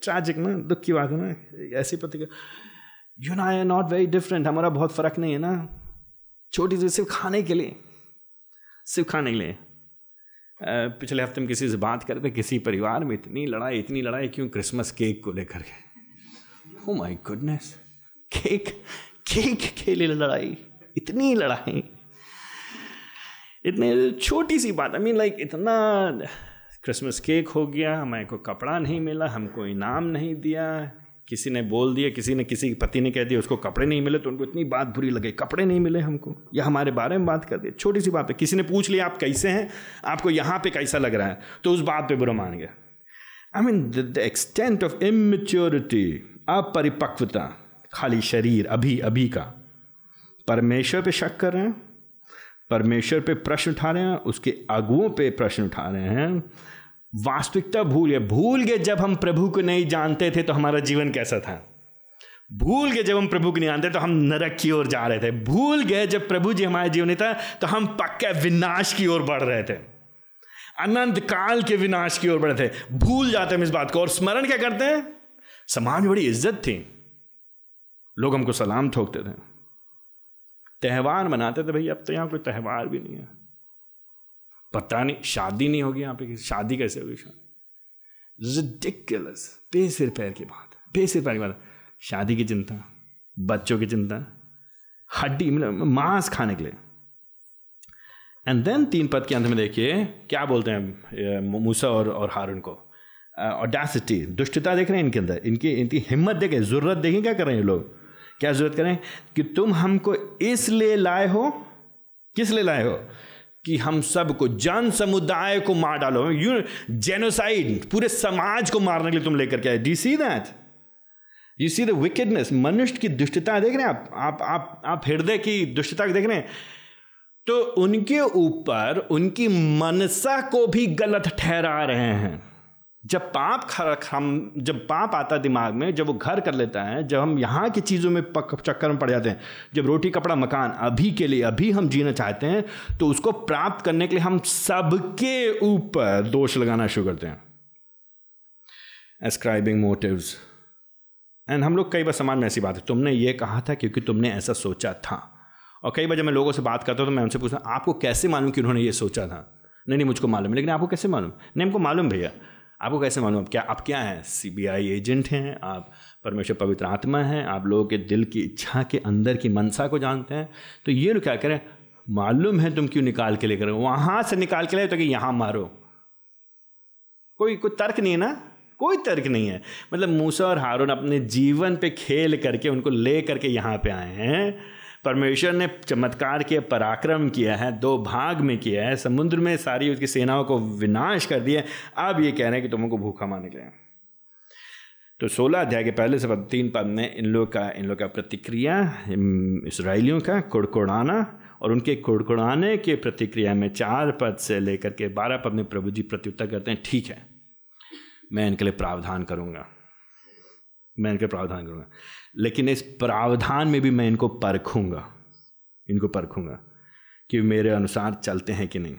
Tragic, ना? दुख की बात है ना? ऐसी प्रतिक्रिया। यू ना आई नॉट वेरी डिफरेंट हमारा बहुत फ़र्क नहीं है ना? छोटी सी सिर्फ़ खाने के लिए। सिर्फ़ खाने के लिए। पिछले हफ़्ते में किसी से बात करते किसी परिवार में इतनी लड़ाई इतनी लड़ाई, क्यों क्रिसमस केक को लेकर के? Oh my goodness cake cake के लिए लड़ाई, इतनी लड़ाई। इतने छोटी सी बात आई मीन लाइक इतना क्रिसमस केक हो गया हमारे को कपड़ा नहीं मिला, हमको इनाम नहीं दिया, किसी ने बोल दिया, किसी ने किसी पति ने कह दिया, उसको कपड़े नहीं मिले तो उनको इतनी बात बुरी लगे, कपड़े नहीं मिले हमको, या हमारे बारे में बात कर दिया। छोटी सी बात है, किसी ने पूछ लिया, आप कैसे हैं, आपको यहाँ पे कैसा लग रहा है तो उस बात पे बुरा मान गया। I mean the extent of immaturity अपरिपक्वता खाली शरीर, अभी अभी का। परमेश्वर पे शक कर रहे हैं, परमेश्वर पे प्रश्न उठा रहे हैं, उसके अगुओं पे प्रश्न उठा रहे हैं। वास्तविकता भूल गए। भूल गए जब हम प्रभु को नहीं जानते थे तो हमारा जीवन कैसा था। भूल गए जब हम प्रभु को नहीं जानते तो हम नरक की ओर जा रहे थे। भूल गए जब प्रभु जी हमारे जीवन था तो हम पक्के विनाश की ओर बढ़ रहे थे। अनंत काल के विनाश की ओर बढ़ थे। भूल जाते हम इस बात को। और स्मरण क्या करते हैं? समाज में बड़ी इज़्ज़त थी। लोग हमको सलाम ठोकते थे। त्यौहार मनाते थे भाई, अब तो यहाँ कोई त्यौहार भी नहीं है। पता नहीं, शादी नहीं होगी यहाँ पे शादी कैसे होगी? रिडिकुलस बेसिर पैर की बात, बेसिर पैर की बात। शादी की चिंता, बच्चों की चिंता, हड्डी मतलब मांस खाने के लिए। एंड देन तीन पद के अंत में देखिए, क्या बोलते हैं मूसा और और हारून को? ऑडासिटी दुष्टता देख रहे हैं इनके अंदर, इनकी इनकी हिम्मत देखें ज़रूरत देखें क्या कर रहे हैं लोग? क्या ज़रूरत करें? कि तुम हमको इसलिए लाए हो किस लिए लाए हो? कि हम सबको जन समुदाय को मार डालो। यू जेनोसाइड पूरे समाज को मारने के लिए तुम लेकर के आए। D see that you see the wickedness मनुष्य की दुष्टता देख रहे हैं आप? आप आप आप हृदय की दुष्टता देख रहे हैं। तो उनके ऊपर, उनकी मनसा को भी गलत ठहरा रहे हैं। जब पाप हम जब पाप आता है दिमाग में, जब वो घर कर लेता है, जब हम यहाँ की चीज़ों में पक चक्कर में पड़ जाते हैं, जब रोटी, कपड़ा, मकान अभी के लिए, अभी हम जीना चाहते हैं तो उसको प्राप्त करने के लिए हम सबके ऊपर दोष लगाना शुरू करते हैं। एस्क्राइबिंग मोटिव्स एंड हम लोग कई बार समाज में ऐसी बात है, तुमने ये कहा था क्योंकि तुमने ऐसा सोचा था। और कई बार जब मैं लोगों से बात करता हूँ तो मैं उनसे पूछता आपको कैसे मालूम कि उन्होंने ये सोचा था? नहीं नहीं, मुझको मालूम है, लेकिन आपको कैसे मालूम? नहीं, हमको मालूम भैया। आपको कैसे मालूम? क्या आप क्या हैं? सीबीआई एजेंट हैं, आप परमेश्वर पवित्र आत्मा हैं, आप लोगों के दिल की इच्छा के अंदर की मनसा को जानते हैं। तो ये लोग क्या करें? मालूम है तुम क्यों निकाल के लेकर वहाँ से निकाल के ले तो कि यहाँ मारो। कोई कोई तर्क नहीं है ना? कोई तर्क नहीं है। मतलब मूसा और हारून अपने जीवन पे खेल करके उनको ले करके यहाँ पे आए हैं। परमेश्वर ने चमत्कार किया, पराक्रम किया है, दो भाग में किया है, समुद्र में सारी उसकी सेनाओं को विनाश कर दिया अब ये कह रहे हैं कि तुमको भूखा मारने के लिए। तो सोलह अध्याय के पहले से पद, तीन पद में इन लोग का, इन लोग का प्रतिक्रिया इसराइलियों का कुड़कुड़ाना और उनके कुड़कुड़ाने के प्रतिक्रिया में चार पद से लेकर के बारह पद में प्रभु जी प्रत्युत्तर करते हैं, ठीक है। मैं इनके लिए प्रावधान करूँगा। मैं इनके प्रावधान करूँगा। लेकिन इस प्रावधान में भी मैं इनको परखूँगा इनको परखूँगा कि मेरे अनुसार चलते हैं कि नहीं।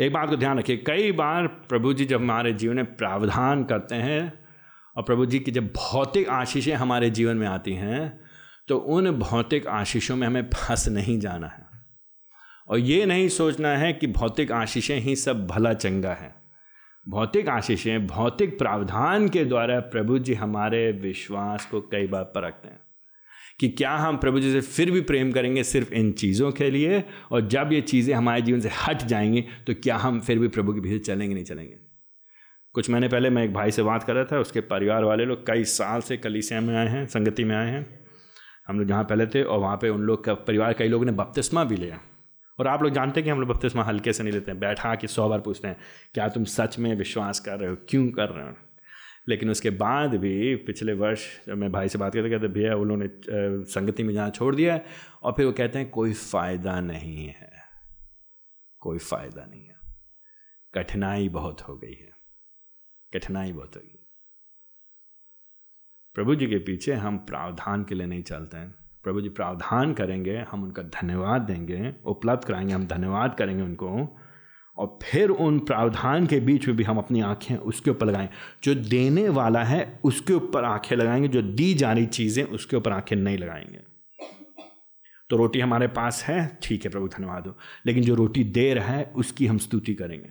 एक बात को ध्यान रखिए, कई बार प्रभु जी जब हमारे जीवन में प्रावधान करते हैं और प्रभु जी की जब भौतिक आशीषें हमारे जीवन में आती हैं तो उन भौतिक आशीषों में हमें फंस नहीं जाना है। और ये नहीं सोचना है कि भौतिक आशीषें ही सब भला चंगा है। भौतिक आशीषें, भौतिक प्रावधान के द्वारा प्रभु जी हमारे विश्वास को कई बार परखते हैं कि क्या हम प्रभु जी से फिर भी प्रेम करेंगे सिर्फ़ इन चीज़ों के लिए और जब ये चीज़ें हमारे जीवन से हट जाएँगी तो क्या हम फिर भी प्रभु के भीतर चलेंगे, नहीं चलेंगे? कुछ महीने पहले मैं एक भाई से बात कर रहा था, उसके परिवार वाले लोग कई साल से कलीसिया में आए हैं, संगति में आए हैं। हम लोग जहाँ पहले थे और वहाँ पे उन लोग का परिवार, कई लोगों ने बपतिस्मा भी लिया। और आप लोग जानते हैं कि हम लोग बपतिस्मा हल्के से नहीं लेते हैं। बैठा के सौ बार पूछते हैं, क्या तुम सच में विश्वास कर रहे हो? क्यों कर रहे हो? लेकिन उसके बाद भी पिछले वर्ष जब मैं भाई से बात करते कहते, भैया, उन्होंने संगति में जहाँ छोड़ दिया है। और फिर वो कहते हैं, कोई फ़ायदा नहीं है। कोई फ़ायदा नहीं है। कठिनाई बहुत हो गई है। कठिनाई बहुत हो गई प्रभु जी के पीछे हम प्रावधान के लिए नहीं चलते हैं। प्रभु जी प्रावधान करेंगे, हम उनका धन्यवाद देंगे, उपलब्ध कराएँगे, हम धन्यवाद करेंगे उनको, और फिर उन प्रावधान के बीच में भी हम अपनी आँखें उसके ऊपर लगाएँ। जो देने वाला है, उसके ऊपर आँखें लगाएँगे, जो दी जा रही चीज़ें, उसके ऊपर आँखें नहीं लगाएँगे। तो रोटी हमारे पास है, ठीक है प्रभु, धन्यवाद हो। लेकिन जो रोटी दे रहा है, उसकी हम स्तुति करेंगे।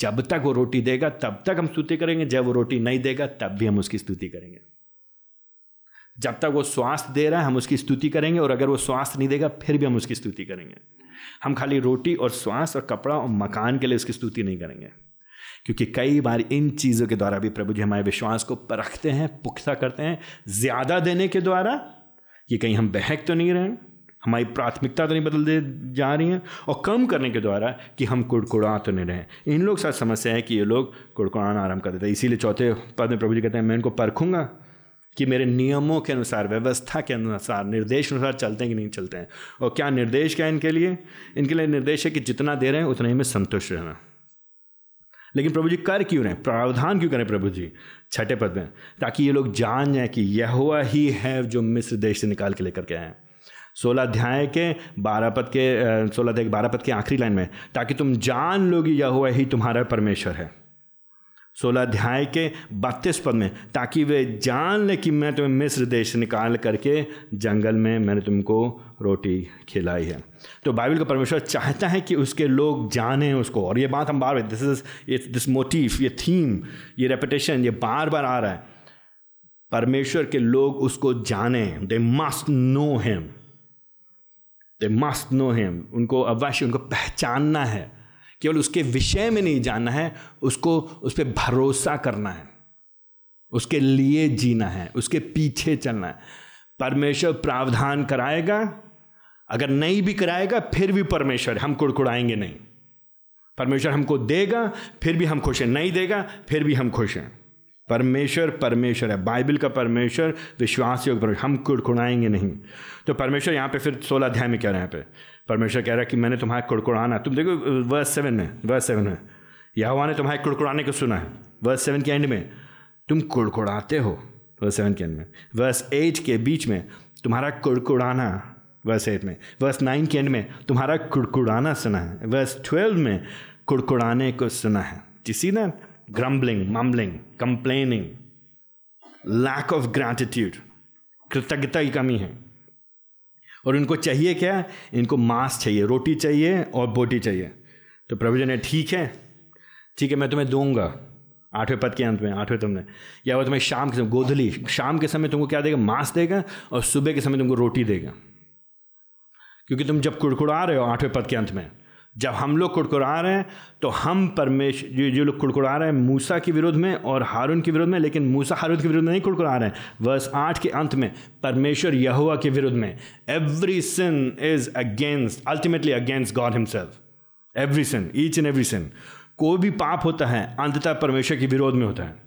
जब तक वो रोटी देगा, तब तक हम स्तुति करेंगे, जब वो रोटी नहीं देगा, तब भी हम उसकी स्तुति करेंगे। जब तक वो स्वास्थ्य दे रहा है, हम उसकी स्तुति करेंगे और अगर वो स्वास्थ्य नहीं देगा, फिर भी हम उसकी स्तुति करेंगे। हम खाली रोटी और स्वास्थ्य और कपड़ा और मकान के लिए उसकी स्तुति नहीं करेंगे। क्योंकि कई बार इन चीज़ों के द्वारा भी प्रभु जी हमारे विश्वास को परखते हैं, पुख्ता करते हैं, ज़्यादा देने के द्वारा ये कहीं हम बहक तो नहीं रहे हमारी प्राथमिकता तो नहीं बदल दे जा रही हैं, और कम करने के द्वारा कि हम कुड़कुड़ा तो नहीं रहे इन लोग साथ समस्या है कि ये लोग कुड़कुड़ाना आराम कर देते हैं। इसीलिए चौथे पद में प्रभु जी कहते हैं, मैं इनको परखूँगा कि मेरे नियमों के अनुसार, व्यवस्था के अनुसार, निर्देश अनुसार चलते हैं कि नहीं चलते हैं। और क्या निर्देश क्या है इनके लिए? इनके लिए निर्देश है कि जितना दे रहे हैं, उतना ही में संतुष्ट रहना। लेकिन प्रभु जी, कर क्यों रहे प्रावधान क्यों करें प्रभु जी? छठे पद में, ताकि ये लोग जान जाए कि यह हुआ ही है जो मिस्र देश से निकाल के लेकर के आए सोलह अध्याय के बारह पद के सोलह अध्याय के बारह पद के आखिरी लाइन में, ताकि तुम जान लोगी यह हुआ ही तुम्हारा परमेश्वर है। सोलह अध्याय के बत्तीस पद में, ताकि वे जान ले कि मैं तुम्हें मिस्र देश से निकाल करके जंगल में मैंने तुमको रोटी खिलाई है। तो बाइबल का परमेश्वर चाहता है कि उसके लोग जानें उसको। और ये बात हम बार बार दिस इज़ दिस मोटिव ये थीम ये रेपिटेशन ये बार बार आ रहा है। परमेश्वर के लोग उसको जाने। They must know him they must know him उनको अवश्य उनको पहचानना है। केवल उसके विषय में नहीं जानना है, उसको उस पर भरोसा करना है। उसके लिए जीना है, उसके पीछे चलना है। परमेश्वर प्रावधान कराएगा, अगर नहीं भी कराएगा, फिर भी परमेश्वर हम कुड़कुड़ाएँगे नहीं। परमेश्वर हमको देगा, फिर भी हम खुश हैं। नहीं देगा, फिर भी हम खुश हैं। परमेश्वर परमेश्वर है। बाइबल का परमेश्वर विश्वास योग परमेश्वर, हम कुड़कुड़ाएँगे नहीं। तो परमेश्वर यहाँ पे फिर सोलह अध्याय में कह रहे हैं पे परमेश्वर कह रहा है कि मैंने तुम्हारे कुड़कुड़ाना, तुम देखो वर्स सेवन में वर्स सेवन में यह ने तुम्हारे कुड़कुड़ाने को सुना है। वर्स सेवन के एंड में, तुम कुड़कुड़ाते हो वर्स सेवन के एंड में। वर्स एट के बीच में, तुम्हारा कुड़कुड़ाना वर्स एट में। वर्स नाइन के एंड में, तुम्हारा कुड़कुड़ाना सुना है। वर्स ट्वेल्व में, कुड़कुड़ाने को सुना है। किसी ने grumbling mumbling complaining lack of gratitude कृतज्ञता की कमी है। और इनको चाहिए क्या? इनको मांस चाहिए, रोटी चाहिए और बोटी चाहिए। तो प्रभु जी ने, ठीक है ठीक है, मैं तुम्हें दूँगा। आठवें पद के अंत में, आठवें तुमने। या वो तुम्हें शाम के समय, गोधली, शाम के समय तुमको क्या देगा? मांस देगा और सुबह के समय तुमको रोटी देगा। क्योंकि तुम जब कुड़कुड़ा रहे हो आठवें पद के अंत में जब हम लोग कुड़कुड़ा रहे हैं तो हम परमेश, जो जो लोग कुड़कुड़ा रहे हैं, मूसा के विरोध में और हारून के विरोध में, लेकिन मूसा हारून के विरोध में नहीं कुड़कुड़ा रहे हैं। वर्ष आठ के अंत में, परमेश्वर यहुआ के विरोध में every sin is against ultimately against God himself every sin each and every sin कोई भी पाप होता है, अंततः परमेश्वर के विरोध में होता है।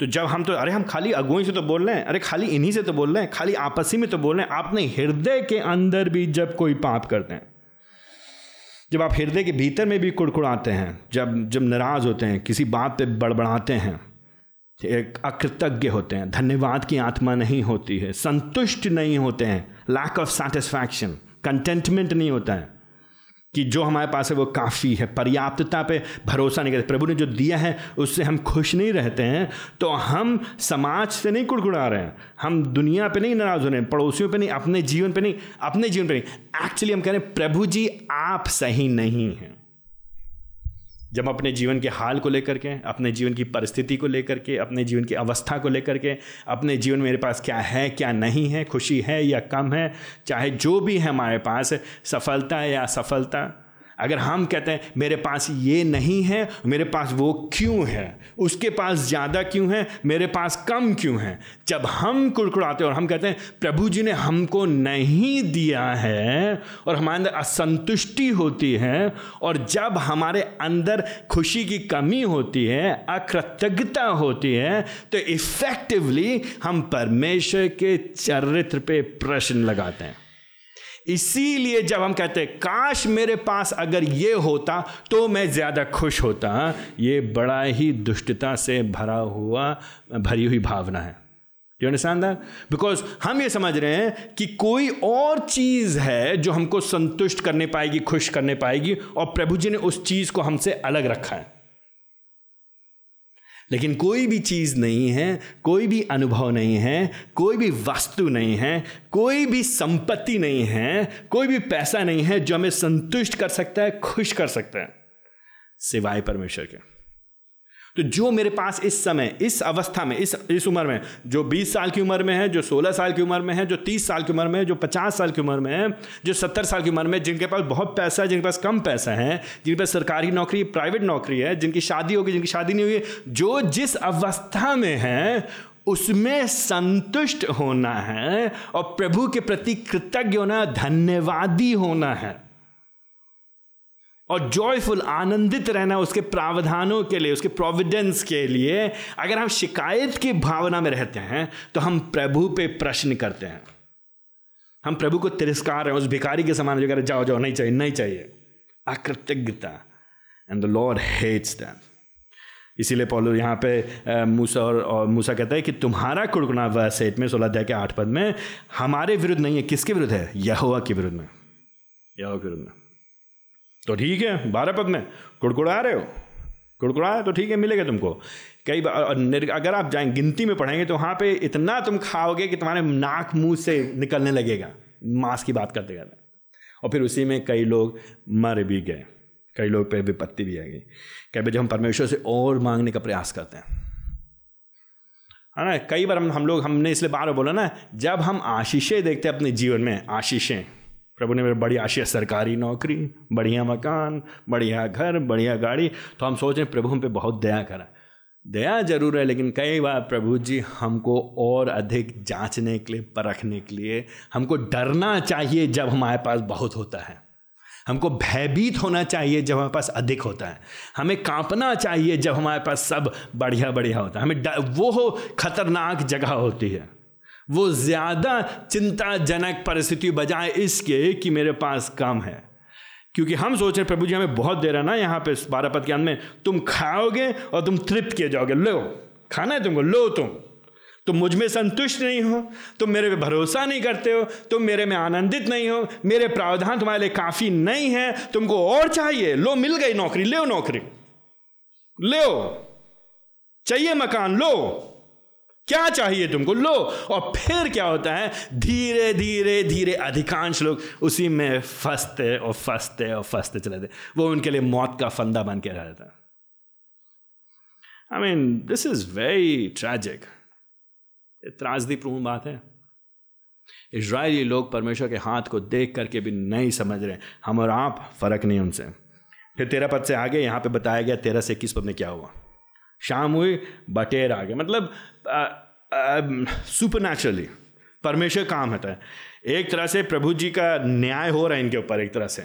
तो जब हम तो अरे हम खाली अगुओं से तो बोल रहे हैं, अरे खाली इन्हीं से तो बोल रहे हैं, खाली आपसी में तो बोल रहे हैं आपने हृदय के अंदर भी जब कोई पाप करते हैं। जब आप हृदय के भीतर में भी कुड़कुड़ाते हैं, जब जब नाराज़ होते हैं, किसी बात पे बड़बड़ाते हैं एक अकृतज्ञ होते हैं, धन्यवाद की आत्मा नहीं होती है, संतुष्ट नहीं होते हैं लैक ऑफ़ सेटिस्फैक्शन कंटेंटमेंट नहीं होता है। कि जो हमारे पास है वो काफ़ी है। पर्याप्तता पे भरोसा नहीं करते। प्रभु ने जो दिया है, उससे हम खुश नहीं रहते हैं तो हम समाज से नहीं कुड़कुड़ा रहे हैं। हम दुनिया पे नहीं नाराज़ हो रहे हैं, पड़ोसियों पे नहीं, अपने जीवन पे नहीं, अपने जीवन पे नहीं। एक्चुअली हम कह रहे हैं, प्रभु जी आप सही नहीं हैं। जब अपने जीवन के हाल को लेकर के, अपने जीवन की परिस्थिति को लेकर के, अपने जीवन की अवस्था को लेकर के, अपने जीवन मेरे पास क्या है, क्या नहीं है, खुशी है या कम है, चाहे जो भी है हमारे पास, सफलता या असफलता अगर हम कहते हैं, मेरे पास ये नहीं है, मेरे पास वो क्यों है? उसके पास ज़्यादा क्यों है? मेरे पास कम क्यों है? जब हम कुड़कुड़ाते और हम कहते हैं, प्रभु जी ने हमको नहीं दिया है और हमारे अंदर असंतुष्टि होती है और जब हमारे अंदर खुशी की कमी होती है, अकृतज्ञता होती है तो इफेक्टिवली हम परमेश्वर के चरित्र पे प्रश्न लगाते हैं। इसीलिए जब हम कहते हैं, काश मेरे पास अगर ये होता तो मैं ज़्यादा खुश होता ये बड़ा ही दुष्टता से भरा हुआ, भरी हुई भावना है। यू अंडरस्टैंड दैट बिकॉज़ हम ये समझ रहे हैं कि कोई और चीज़ है जो हमको संतुष्ट करने पाएगी, खुश करने पाएगी, और प्रभु जी ने उस चीज़ को हमसे अलग रखा है। लेकिन कोई भी चीज़ नहीं है, कोई भी अनुभव नहीं है, कोई भी वस्तु नहीं है, कोई भी संपत्ति नहीं है, कोई भी पैसा नहीं है जो हमें संतुष्ट कर सकता है, खुश कर सकता है सिवाय परमेश्वर के। तो जो मेरे पास इस समय, इस अवस्था में, इस इस उम्र में, जो 20 साल की उम्र में है, जो 16 साल की उम्र में है, जो 30 साल की उम्र में है, जो 50 साल की उम्र में है, जो 70 साल की उम्र में, जिनके पास बहुत पैसा है, जिनके पास कम पैसा है, जिनके पास सरकारी नौकरी, प्राइवेट नौकरी है, जिनकी शादी होगी, जिनकी शादी नहीं हुई जो जिस अवस्था में है, उसमें संतुष्ट होना है और प्रभु के प्रति कृतज्ञ होना, धन्यवादी होना है। और जॉयफुल आनंदित रहना उसके प्रावधानों के लिए उसके प्रोविडेंस के लिए अगर हम शिकायत की भावना में रहते हैं तो हम प्रभु पे प्रश्न करते हैं। हम प्रभु को तिरस्कार हैं उस भिखारी के समान जो कह रहे जाओ जाओ नहीं चाहिए नहीं चाहिए। अकृतज्ञता and the Lord hates that इसीलिए पॉलो यहाँ पे मूसा और, और मूसा कहता है कि तुम्हारा कुड़कुना वह सेठ में सोलह के आठ पद में हमारे विरुद्ध नहीं है। किसके विरुद्ध है? यहोवा के विरुद्ध में। यहोवा के विरुद्ध में। तो ठीक है, बारह पद में। कुड़कुड़ा रहे हो? कुड़कुड़ा तो ठीक है, मिलेगा तुमको। कई बार अगर आप जाएँ, गिनती में पढ़ेंगे तो वहाँ पे इतना तुम खाओगे कि तुम्हारे नाक मुँह से निकलने लगेगा। मांस की बात करते करते। और फिर उसी में कई लोग मर भी गए। कई लोग पे विपत्ति भी आ गई। कई बार जब हम परमेश्वर से और मांगने का प्रयास करते हैं। है ना? कई बार हम हम लोग, हमने इसलिए बार बोला ना, जब हम आशीषें देखते हैं अपने जीवन में, आशीषें प्रभु ने मेरे बड़ी आशीष सरकारी नौकरी, बढ़िया मकान, बढ़िया घर, बढ़िया गाड़ी। तो हम सोच रहे हैं, प्रभु हम पे बहुत दया करा। दया ज़रूर है, लेकिन कई बार प्रभु जी हमको और अधिक जांचने के लिए, परखने के लिए, हमको डरना चाहिए जब हमारे पास बहुत होता है। हमको भयभीत होना चाहिए जब हमारे पास अधिक होता है। हमें कांपना चाहिए जब हमारे पास सब बढ़िया बढ़िया होता है। हमें वो खतरनाक जगह होती है। वो ज़्यादा चिंताजनक परिस्थिति बजाय इसके कि मेरे पास कम है। क्योंकि हम सोच रहे प्रभु जी, हमें बहुत दे रहा ना यहाँ पे बारह पद के अंत में। तुम खाओगे और तुम तृप्त किए जाओगे। लो, खाना है तुमको, लो तुम। तुम मुझमें संतुष्ट नहीं हो, तुम मेरे पे भरोसा नहीं करते हो, तुम मेरे में आनंदित नहीं हो, मेरे प्रावधान तुम्हारे लिए काफ़ी नहीं है, तुमको और चाहिए। लो, मिल गई नौकरी, ले नौकरी। लो, चाहिए मकान, लो। क्या चाहिए तुमको? लो। और फिर क्या होता है? धीरे धीरे धीरे अधिकांश लोग उसी में फंसते और फंसते और फंसते चले थे वो उनके लिए मौत का फंदा बन के रहता है। I mean this is very tragic त्रासदीपूर्ण बात है। इसराइली लोग परमेश्वर के हाथ को देख करके भी नहीं समझ रहे हम और आप, फ़र्क नहीं उनसे। फिर तेरह पद से आगे यहाँ पे बताया गया, तेरह से इक्कीस पद में क्या हुआ? शाम हुई, बटेर आ गया मतलब सुपर नेचुरली परमेश्वर काम होता है। एक तरह से प्रभु जी का न्याय हो रहा है इनके ऊपर, एक तरह से।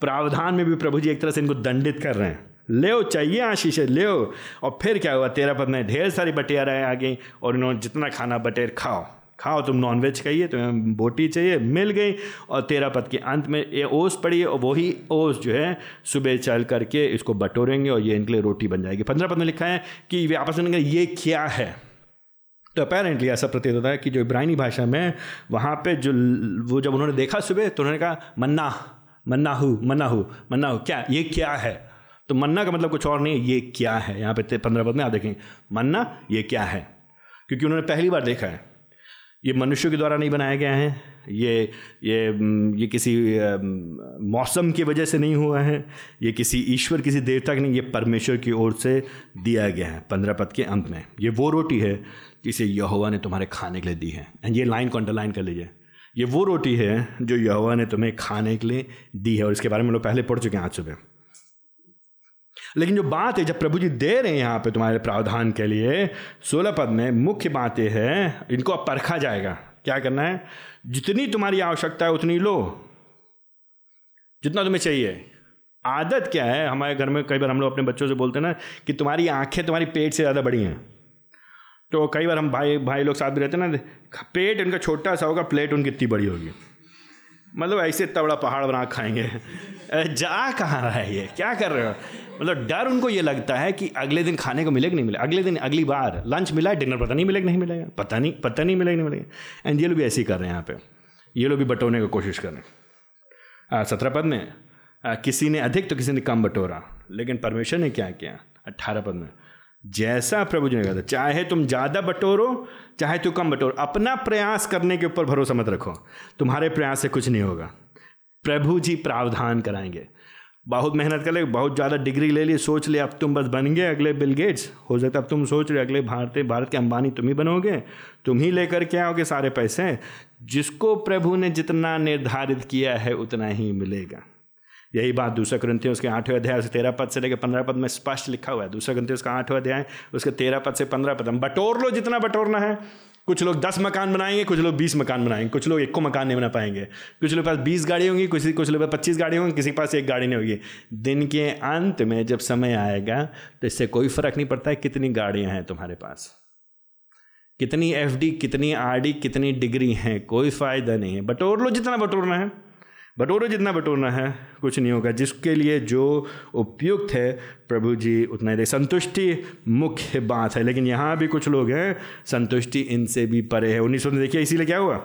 प्रावधान में भी प्रभु जी एक तरह से इनको दंडित कर रहे हैं। ले चाहिए आशीष, ले और फिर क्या हुआ, तेरा पत्नी ढेर सारी बटेर आ गई और इन्होंने जितना खाना बटेर खाओ। खाओ, तुम नॉनवेज खाइए, तुम्हें बोटी चाहिए, मिल गई। और तेरह पद के अंत में ये ओस पड़ी है और वही ओस जो है सुबह चल करके इसको बटोरेंगे और ये इनके लिए रोटी बन जाएगी। पंद्रह पद में लिखा है कि वे आपस में ये क्या है? तो अपेरेंटली ऐसा प्रतीत होता है कि जो इब्रानी भाषा में वहाँ पे जो वो जब उन्होंने देखा सुबह तो उन्होंने कहा, मन्ना मन्ना हु मन्ना हु मन्ना हु क्या, ये क्या है? तो मन्ना का मतलब कुछ और नहीं ये क्या है? यहाँ पे पंद्रह पद में आप देखें मन्ना, ये क्या है? क्योंकि उन्होंने पहली बार देखा है। ये मनुष्यों के द्वारा नहीं बनाया गया है, ये ये ये किसी मौसम की वजह से नहीं हुआ है, ये किसी ईश्वर, किसी देवता के नहीं, ये परमेश्वर की ओर से दिया गया है, पंद्रह पद के अंत में। ये वो रोटी है जिसे यहोवा ने तुम्हारे खाने के लिए दी है। एंड ये लाइन को अंडरलाइन कर लीजिए। ये वो रोटी है जो यहोवा ने तुम्हें खाने के लिए दी है, और इसके बारे में लोग पहले पढ़ चुके हैं आज सुबह। लेकिन जो बात है, जब प्रभु जी दे रहे हैं यहाँ पे तुम्हारे प्रावधान के लिए, सोलह पद में मुख्य बात है, इनको अब परखा जाएगा। क्या करना है? जितनी तुम्हारी आवश्यकता है, उतनी लो। जितना तुम्हें चाहिए। आदत क्या है? हमारे घर में कई बार हम लोग अपने बच्चों से बोलते हैं ना कि तुम्हारी आँखें तुम्हारी पेट से ज़्यादा बड़ी हैं। तो कई बार हम भाई भाई लोग साथ भी रहते हैं ना, पेट उनका छोटा सा होगा, प्लेट उनकी इतनी बड़ी होगी। मतलब ऐसे इतना बड़ा पहाड़ बना खाएँगे। जा कहाँ रहा है ये? क्या कर रहे हो? मतलब डर उनको ये लगता है कि अगले दिन खाने को मिलेगा नहीं मिलेगा? अगले दिन, अगली बार लंच मिला, डिनर पता नहीं मिलेगा नहीं मिलेगा? पता नहीं पता नहीं मिलेगा नहीं मिलेगा। एंड ये लोग भी ऐसे ही कर रहे हैं यहाँ पे। ये लोग भी बटोरने की कोशिश कर रहे हैं। सत्रह पद में किसी ने अधिक तो किसी ने कम बटोरा। लेकिन परमेश्वर ने क्या किया? अट्ठारह पद में जैसा प्रभु जी ने कहा था, चाहे तुम ज़्यादा बटोरो, चाहे तू कम बटोरो, अपना प्रयास करने के ऊपर भरोसा मत रखो। तुम्हारे प्रयास से कुछ नहीं होगा। प्रभु जी प्रावधान कराएँगे। बहुत मेहनत कर ले, बहुत ज़्यादा डिग्री ले ली, सोच ले, अब तुम बस बन गए अगले बिल गेट्स। हो सकता है अब तुम सोच रहे अगले भारतीय भारत के अंबानी तुम ही बनोगे। तुम ही लेकर के आओगे सारे पैसे। जिसको प्रभु ने जितना निर्धारित किया है, उतना ही मिलेगा। यही बात दूसरा ग्रंथियों उसके आठवें अध्याय से तेरह पद से लेकर पंद्रह पद में स्पष्ट लिखा हुआ है। दूसरा ग्रंथियों उसका आठवें अध्याय, उसके तेरह पद से पंद्रह पद। हम बटोर लो जितना बटोरना है। कुछ लोग दस मकान बनाएँगे, कुछ लोग बीस मकान बनाएँगे। कुछ लोग एक को मकान नहीं बना पाएँगे। कुछ लोग पास बीस गाड़ी होंगी, कुछ कुछ लोग पास पच्चीस गाड़ी होंगी, किसी के पास एक गाड़ी नहीं होगी। दिन के अंत में जब समय आएगा तो इससे कोई फ़र्क नहीं पड़ता है कितनी गाड़ियाँ हैं तुम्हारे पास। कितनी एफडी कितनी आर कितनी डिग्री हैं, कोई फ़ायदा नहीं है। बटोर लो जितना बटोरना है। बटोरो जितना बटोरना है, कुछ नहीं होगा। जिसके लिए जो उपयुक्त है, प्रभु जी उतना ही दे। संतुष्टि मुख्य बात है। लेकिन यहाँ भी कुछ लोग हैं, संतुष्टि इनसे भी परे है। उन्नीस सौ देखिए, इसीलिए क्या हुआ?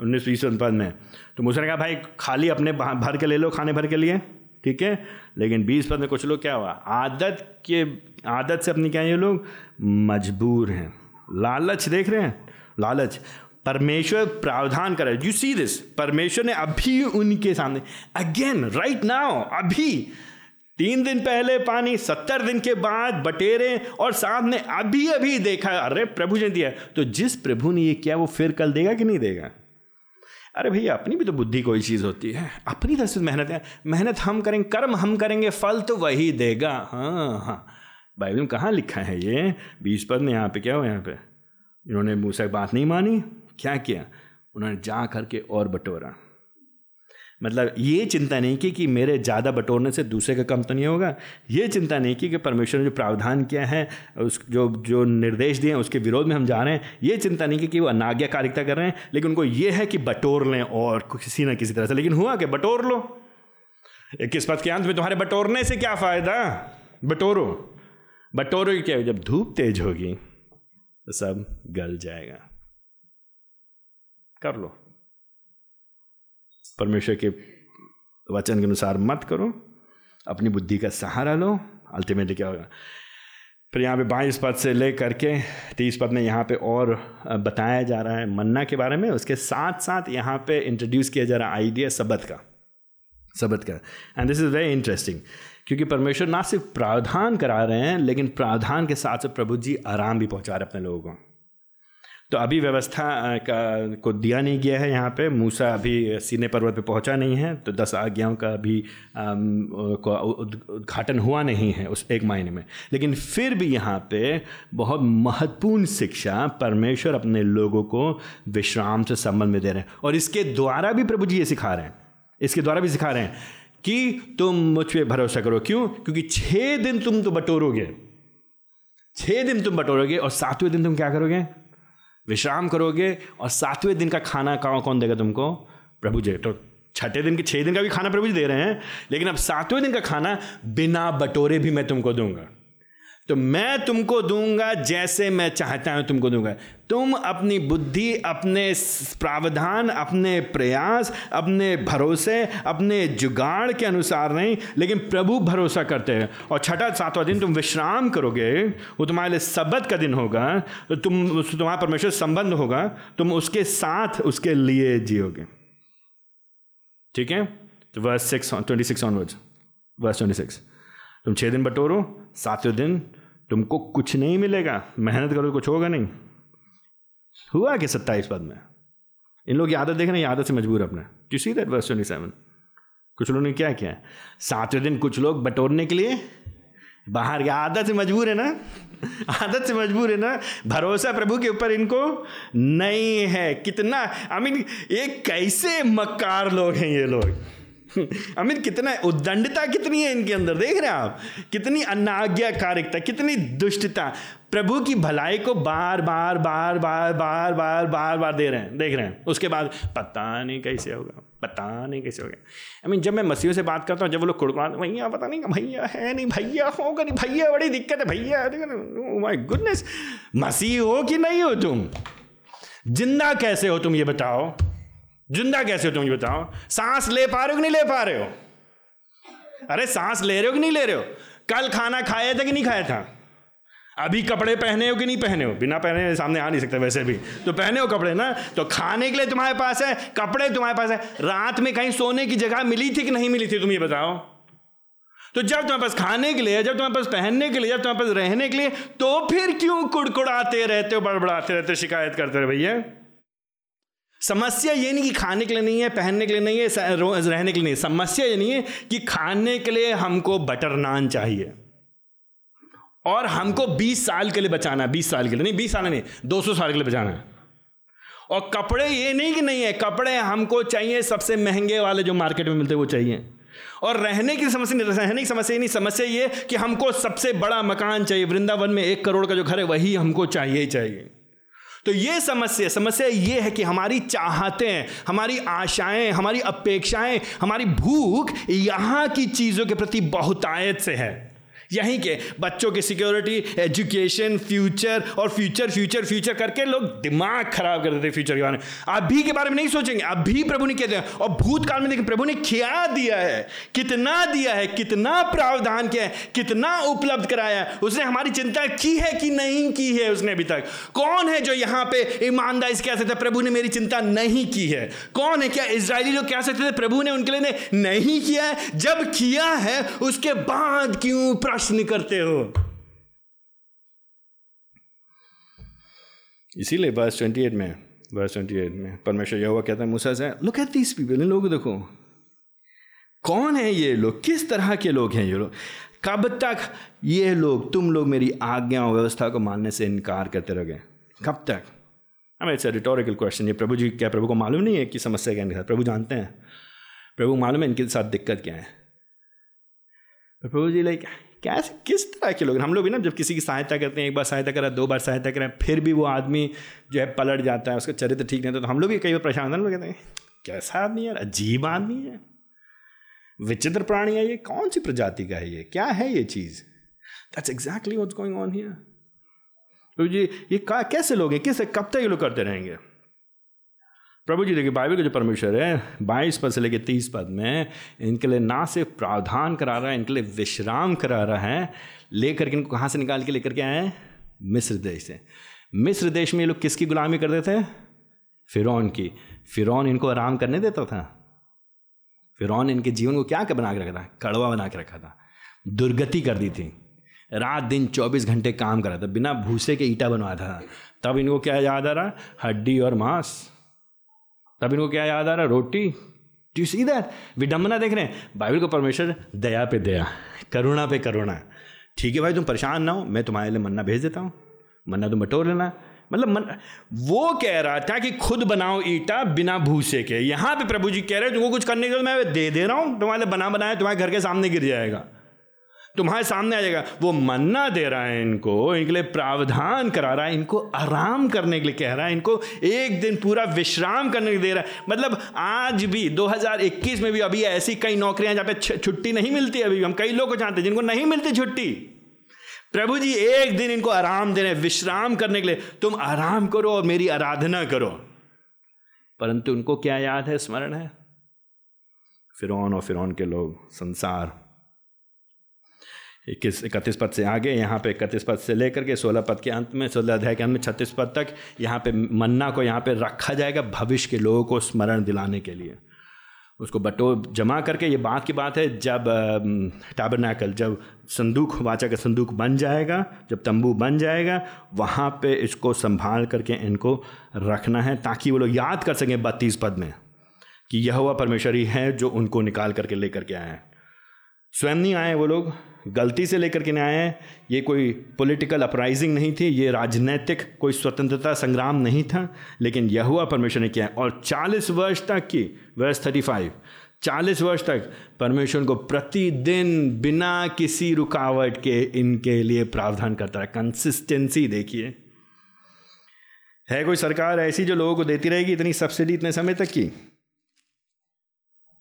उन्नीस बीस पद में। तो मुझे कहा, भाई, खाली अपने भर के ले लो, खाने भर के लिए। ठीक है? लेकिन बीस पद में कुछ लोग क्या हुआ? आदत के, आदत से अपनी क्या ये लोग? मजबूर हैं। लालच देख रहे हैं? लालच। परमेश्वर प्रावधान कर यू सी दिस परमेश्वर ने अभी उनके सामने अगेन राइट नाउ अभी। तीन दिन पहले पानी, सत्तर दिन के बाद बटेरे और साथ ने अभी अभी देखा, अरे, प्रभु ने दिया। तो जिस प्रभु ने ये किया, वो फिर कल देगा कि नहीं देगा? अरे भैया, अपनी भी तो बुद्धि कोई चीज़ होती है। अपनी तरफ़ से मेहनत है। मेहनत हम करेंगे कर्म हम करेंगे, फल तो वही देगा। हाँ हाँ। बाइबल में कहाँ लिखा है ये? बीस पद में यहाँ पे, क्या हो यहाँ पे? इन्होंने मुझसे बात नहीं मानी। क्या किया? उन्होंने जा करके और बटोरा। मतलब ये चिंता नहीं की कि मेरे ज़्यादा बटोरने से दूसरे का कम तो नहीं होगा। ये चिंता नहीं की कि परमेश्वर ने जो प्रावधान किया है, उस जो जो निर्देश दिए हैं, उसके विरोध में हम जा रहे हैं, ये चिंता नहीं की कि वो अनाज्ञाकारिता कर रहे हैं, लेकिन उनको ये है कि बटोर लें और किसी ना किसी तरह से। लेकिन हुआ कि बटोर लो। इक्कीस पद के अंत में तुम्हारे बटोरने से क्या फ़ायदा? बटोरो। बटोरो क्या? जब धूप तेज होगी तो सब गल जाएगा। कर लो। परमेश्वर के वचन के अनुसार मत करो। अपनी बुद्धि का सहारा लो। अल्टीमेटली क्या होगा? फिर यहाँ पे बाईस पद से ले करके तीस पद में यहाँ पे और बताया जा रहा है मन्ना के बारे में। उसके साथ साथ यहाँ पे इंट्रोड्यूस किया जा रहा है आइडिया सबत का। सबत का। And this is very interesting क्योंकि परमेश्वर ना सिर्फ़ प्रावधान करा रहे हैं, लेकिन प्रावधान के साथ साथ प्रभु जी आराम भी पहुँचा रहे अपने लोगों को। तो अभी व्यवस्था का, को दिया नहीं गया है यहाँ पे। मूसा अभी सीने पर्वत पे पहुँचा नहीं है तो दस आज्ञाओं का अभी उद्घाटन हुआ नहीं है उस एक महीने में। लेकिन फिर भी यहाँ पे बहुत महत्वपूर्ण शिक्षा परमेश्वर अपने लोगों को विश्राम से संबंध में दे रहे हैं। और इसके द्वारा भी प्रभु जी ये सिखा रहे हैं। इसके द्वारा भी सिखा रहे हैं कि तुम मुझ पर भरोसा करो। क्यों? क्योंकि छः दिन तुम तो बटोरोगे। छः दिन तुम बटोरोगे और सातवें दिन तुम क्या करोगे? विश्राम करोगे और सातवें दिन का खाना कौन कौन देगा तुमको? प्रभु जी। तो छठे दिन के छः दिन का भी खाना प्रभु जी दे रहे हैं, लेकिन अब सातवें दिन का खाना बिना बटोरे भी मैं तुमको दूँगा। तो मैं तुमको दूँगा जैसे मैं चाहता हूँ तुमको दूँगा। तुम अपनी बुद्धि, अपने प्रावधान, अपने प्रयास, अपने भरोसे, अपने जुगाड़ के अनुसार नहीं, लेकिन प्रभु भरोसा करते हैं। और छठा, सातवां दिन तुम विश्राम करोगे, वो तुम्हारे लिए सबत का दिन होगा तो तुम तुम्हारा परमेश्वर संबंध होगा, तुम उसके साथ उसके लिए जियोगे। ठीक है? तो verse six twenty six onwards verse twenty six तुम छः दिन बटोरो, सातवें दिन तुमको कुछ नहीं मिलेगा। मेहनत करो, कुछ होगा नहीं। हुआ कि सत्ताईस पद में? इन लोग आदत देख रहे हैं आदत से मजबूर अपने। You see that twenty seven कुछ लोगों ने क्या किया? सातवें दिन कुछ लोग बटोरने के लिए बाहर गया आदत से मजबूर है ना? आदत से मजबूर है ना? भरोसा प्रभु के ऊपर इनको नहीं है। कितना? आई मीन ये कैसे मक्कार लोग हैं ये लोग? अमित, कितना उद्दंडता कितनी है इनके अंदर, देख रहे हैं आप? कितनी अनाज्ञाकारिकता, कितनी दुष्टता। प्रभु की भलाई को बार बार बार बार बार बार बार बार दे रहे हैं, देख रहे हैं। उसके बाद, पता नहीं कैसे होगा, पता नहीं कैसे होगा। आई मीन जब मैं मसीहों से बात करता हूँ, जब वो लोग कुड़कुड़ा भैया, पता नहीं, भैया है नहीं, भैया होगा नहीं, भैया, बड़ी दिक्कत है, भैया माय गुडनेस मसीह हो कि नहीं हो तुम। ज़िंदा कैसे हो तुम, ये बताओ? ज़िंदा कैसे हो तुम ये बताओ? सांस ले पा रहे हो कि नहीं ले पा रहे हो? अरे सांस ले रहे हो कि नहीं ले रहे हो? कल खाना खाया था कि नहीं खाया था? अभी कपड़े पहने हो कि नहीं पहने हो? बिना पहने सामने आ नहीं सकते वैसे भी। तो पहने हो कपड़े ना? तो खाने के लिए तुम्हारे पास है, कपड़े तुम्हारे पास है। रात में कहीं सोने की जगह मिली थी कि नहीं मिली थी, तुम ये बताओ? तो जब तुम्हारे पास खाने के लिए, जब तुम्हारे पास पहनने के लिए, जब तुम्हारे पास रहने के लिए तो फिर क्यों कुड़कुड़ाते रहते हो, बड़बड़ाते रहते हो, शिकायत करते रहे भैया? समस्या ये नहीं कि खाने के लिए नहीं है, पहनने के लिए नहीं है रहने के लिए नहीं समस्या ये नहीं है कि खाने के लिए हमको बटर नान चाहिए। और हमको 20 साल के लिए बचाना है 20 साल के लिए नहीं 20 साल नहीं 200 साल के लिए बचाना है। और कपड़े ये नहीं कि नहीं है, कपड़े हमको चाहिए, सबसे महँगे वाले जो मार्केट में मिलते हैं वो चाहिए। और रहने की समस्या नहीं, रहने की समस्या नहीं, समस्या ये कि हमको सबसे बड़ा मकान चाहिए, वृंदावन में एक करोड़ का जो घर है, वही हमको चाहिए ही चाहिए। तो ये समस्या समस्या ये है कि हमारी चाहतें, हमारी आशाएँ, हमारी अपेक्षाएँ, हमारी भूख यहाँ की चीज़ों के प्रति बहुतायत से है। यहीं के बच्चों की सिक्योरिटी एजुकेशन फ्यूचर और फ्यूचर फ्यूचर फ्यूचर करके लोग दिमाग खराब कर देते फ्यूचर के बारे में। अभी के बारे में नहीं सोचेंगे, अभी प्रभु ने किया और भूतकाल में देखिए, प्रभु ने क्या दिया है, कितना दिया है, कितना प्रावधान किया है, कितना उपलब्ध कराया है, उसने हमारी चिंता की है कि नहीं की है उसने अभी तक? कौन है जो यहाँ पे ईमानदारी से कह सकते प्रभु ने मेरी चिंता नहीं की है? कौन है क्या इसराइली लोग कह सकते थे, प्रभु ने उनके लिए नहीं किया है? जब किया है, उसके बाद क्यों प्रश्न करते हो। इसीलिए वर्स 28 में वर्स 28 में। परमेश्वर यहोवा कहता है, मूसा से लुक एट दीस पीपल इन लोग देखो। कौन है ये लोग? किस तरह के लोग हैं ये लोग? कब तक ये लोग, तुम लोग मेरी आज्ञा और व्यवस्था को मानने से इनकार करते रहोगे कब तक? हमें इट्स रिटोरिकल क्वेश्चन ये प्रभु जी, क्या प्रभु को मालूम नहीं है कि समस्या क्या इनके साथ? प्रभु जानते हैं। प्रभु मालूम है इनके साथ दिक्कत क्या है? प्रभु जी लाइक कैसे, किस तरह के लोग हम लोग भी ना जब किसी की सहायता करते हैं, एक बार सहायता करा दो बार सहायता करें फिर भी वो आदमी जो है पलट जाता है, उसका चरित्र ठीक नहीं होता तो हम लोग भी कई बार परेशान होते कहते हैं, कैसा आदमी यार अजीब आदमी है। विचित्र प्राणी है ये, कौन सी प्रजाति का है ये? क्या है ये चीज़? That's exactly what's going on here ये ये कैसे लोग हैं? किस, कब तक ये लोग करते रहेंगे? प्रभु जी, देखिए, बाइबल के जो परमेश्वर है, बाईस पद से लेकर तीस पद में इनके लिए ना सिर्फ़ प्रावधान करा रहा है, इनके लिए विश्राम करा रहा है, लेकर के इनको कहाँ से निकाल के लेकर के आए मिस्र देश से। मिस्र देश में ये लोग किसकी गुलामी करते थे फिरौन की। फिरौन इनको आराम करने देता था। फिरौन इनके जीवन को क्या बना के रखा था? कड़वा बना के रखा था। दुर्गति कर दी थी। रात दिन चौबीस घंटे काम करा था। बिना भूसे के ईटा बनवा था। तब इनको क्या याद आ रहा? हड्डी और मांस। तब इनको क्या याद आ रहा? रोटी। टू सी दैट विडम्बना देख रहे हैं। बाइबल को परमेश्वर दया पे दया, करुणा पे करुणा। ठीक है भाई, तुम परेशान ना हो, मैं तुम्हारे लिए मन्ना भेज देता हूँ। मन्ना तुम बटोर लेना। मतलब मन, वो कह रहा था कि खुद बनाओ ईटा बिना भूसे के। यहाँ पे प्रभु जी कह रहे हैं, तुमको कुछ करने के लिए मैं दे दे रहा हूँ। तुम्हारे बना बनाया, तुम्हारे घर के सामने गिर जाएगा। तुम्हारे सामने आ जाएगा। वो मन्ना दे रहा है इनको, इनके लिए प्रावधान करा रहा है, इनको आराम करने के लिए कह रहा है, इनको एक दिन पूरा विश्राम करने के दे रहा है। मतलब आज भी 2021 में भी अभी ऐसी कई नौकरियाँ जहाँ पे छुट्टी नहीं मिलती अभी हम कई लोग को जानते हैं जिनको नहीं मिलती छुट्टी। प्रभु जी, एक दिन इनको आराम दे रहे विश्राम करने के लिए तुम आराम करो और मेरी आराधना करो। परंतु उनको क्या याद है? स्मरण है? फिर और फिर के लोग, संसार इक्कीस, इकतीस पद से आगे, यहाँ पे इकतीस पद से लेकर के सोलह पद के अंत में, सोलह अध्याय के अंत में छत्तीस पद तक यहाँ पे मन्ना को यहाँ पे रखा जाएगा भविष्य के लोगों को स्मरण दिलाने के लिए। उसको बटो, जमा करके ये बात की बात है, जब टाबरनाकल जब संदूक वाचा का संदूक बन जाएगा, जब तंबू बन जाएगा, वहाँ पे इसको संभाल करके इनको रखना है ताकि वो लोग याद कर सकें बत्तीस पद में कि यह हुआ परमेश्वरी है जो उनको निकाल करके लेकर के आए हैं। स्वयं नहीं आए वो लोग। गलती से लेकर के नहीं आए ये कोई पॉलिटिकल अपराइजिंग नहीं थी, ये राजनैतिक कोई स्वतंत्रता संग्राम नहीं था, लेकिन यह हुआ, परमेश्वर ने किया और 40 वर्ष तक की वर्ष 35 40 वर्ष तक परमेश्वर को प्रतिदिन बिना किसी रुकावट के इनके लिए प्रावधान करता है कंसिस्टेंसी देखिए। है कोई सरकार ऐसी जो लोगों को देती रहेगी इतनी सब्सिडी इतने समय तक की?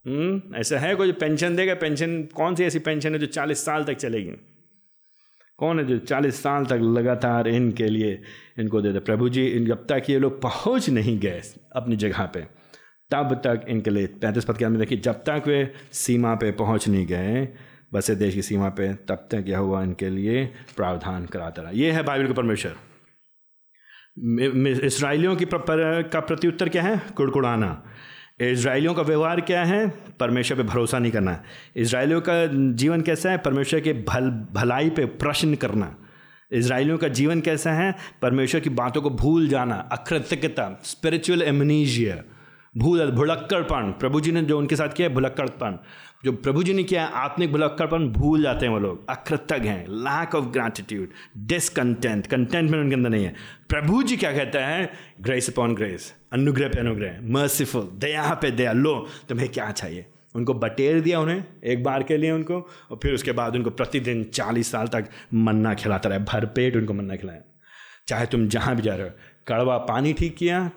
हम्म ऐसा है कोई पेंशन देगा पेंशन कौन सी ऐसी पेंशन है जो चालीस साल तक चलेगी? कौन है जो चालीस साल तक लगातार इनके लिए इनको देते प्रभु जी, इन जब तक ये लोग पहुँच नहीं गए अपनी जगह पे, तब तक इनके लिए पैंतीस पद के अंदर देखिए जब तक वे सीमा पे पहुँच नहीं गए, बसे देश की सीमा पे, तब तक यह हुआ इनके लिए प्रावधान कराता रहा। ये है बाइबल का परमेश्वर। इसराइलियों की का प्रत्युत्तर क्या है? कुड़कुड़ाना। इसराइलियों का व्यवहार क्या है? परमेश्वर पे भरोसा नहीं करना। इसराइलियों का जीवन कैसा है? परमेश्वर के भल, भलाई पे प्रश्न करना। इसराइलियों का जीवन कैसा है? परमेश्वर की बातों को भूल जाना। अकृतज्ञता स्पिरिचुअल एमनीजिया भूल, भुलक्कड़पन। प्रभु जी ने जो उनके साथ किया भुलक्कड़पन। जो प्रभु जी ने किया आत्मिक भुलक्कड़पन भूल जाते हैं वो लोग, अकृतज्ञ हैं lack of gratitude discontent contentment उनके अंदर नहीं है। प्रभु जी क्या कहता है? ग्रेस अपॉन ग्रेस अनुग्रह पे अनुग्रह मर्सीफुल दया पे दया, लो, तुम्हें क्या चाहिए? उनको बटेर दिया उन्हें, एक बार के लिए उनको, और फिर उसके बाद उनको प्रतिदिन चालीस साल तक मन्ना खिलाता रहे, भरपेट उनको मन्ना खिलाया। चाहे तुम जहाँ भी जा रहे हो, कड़वा पानी ठीक किया,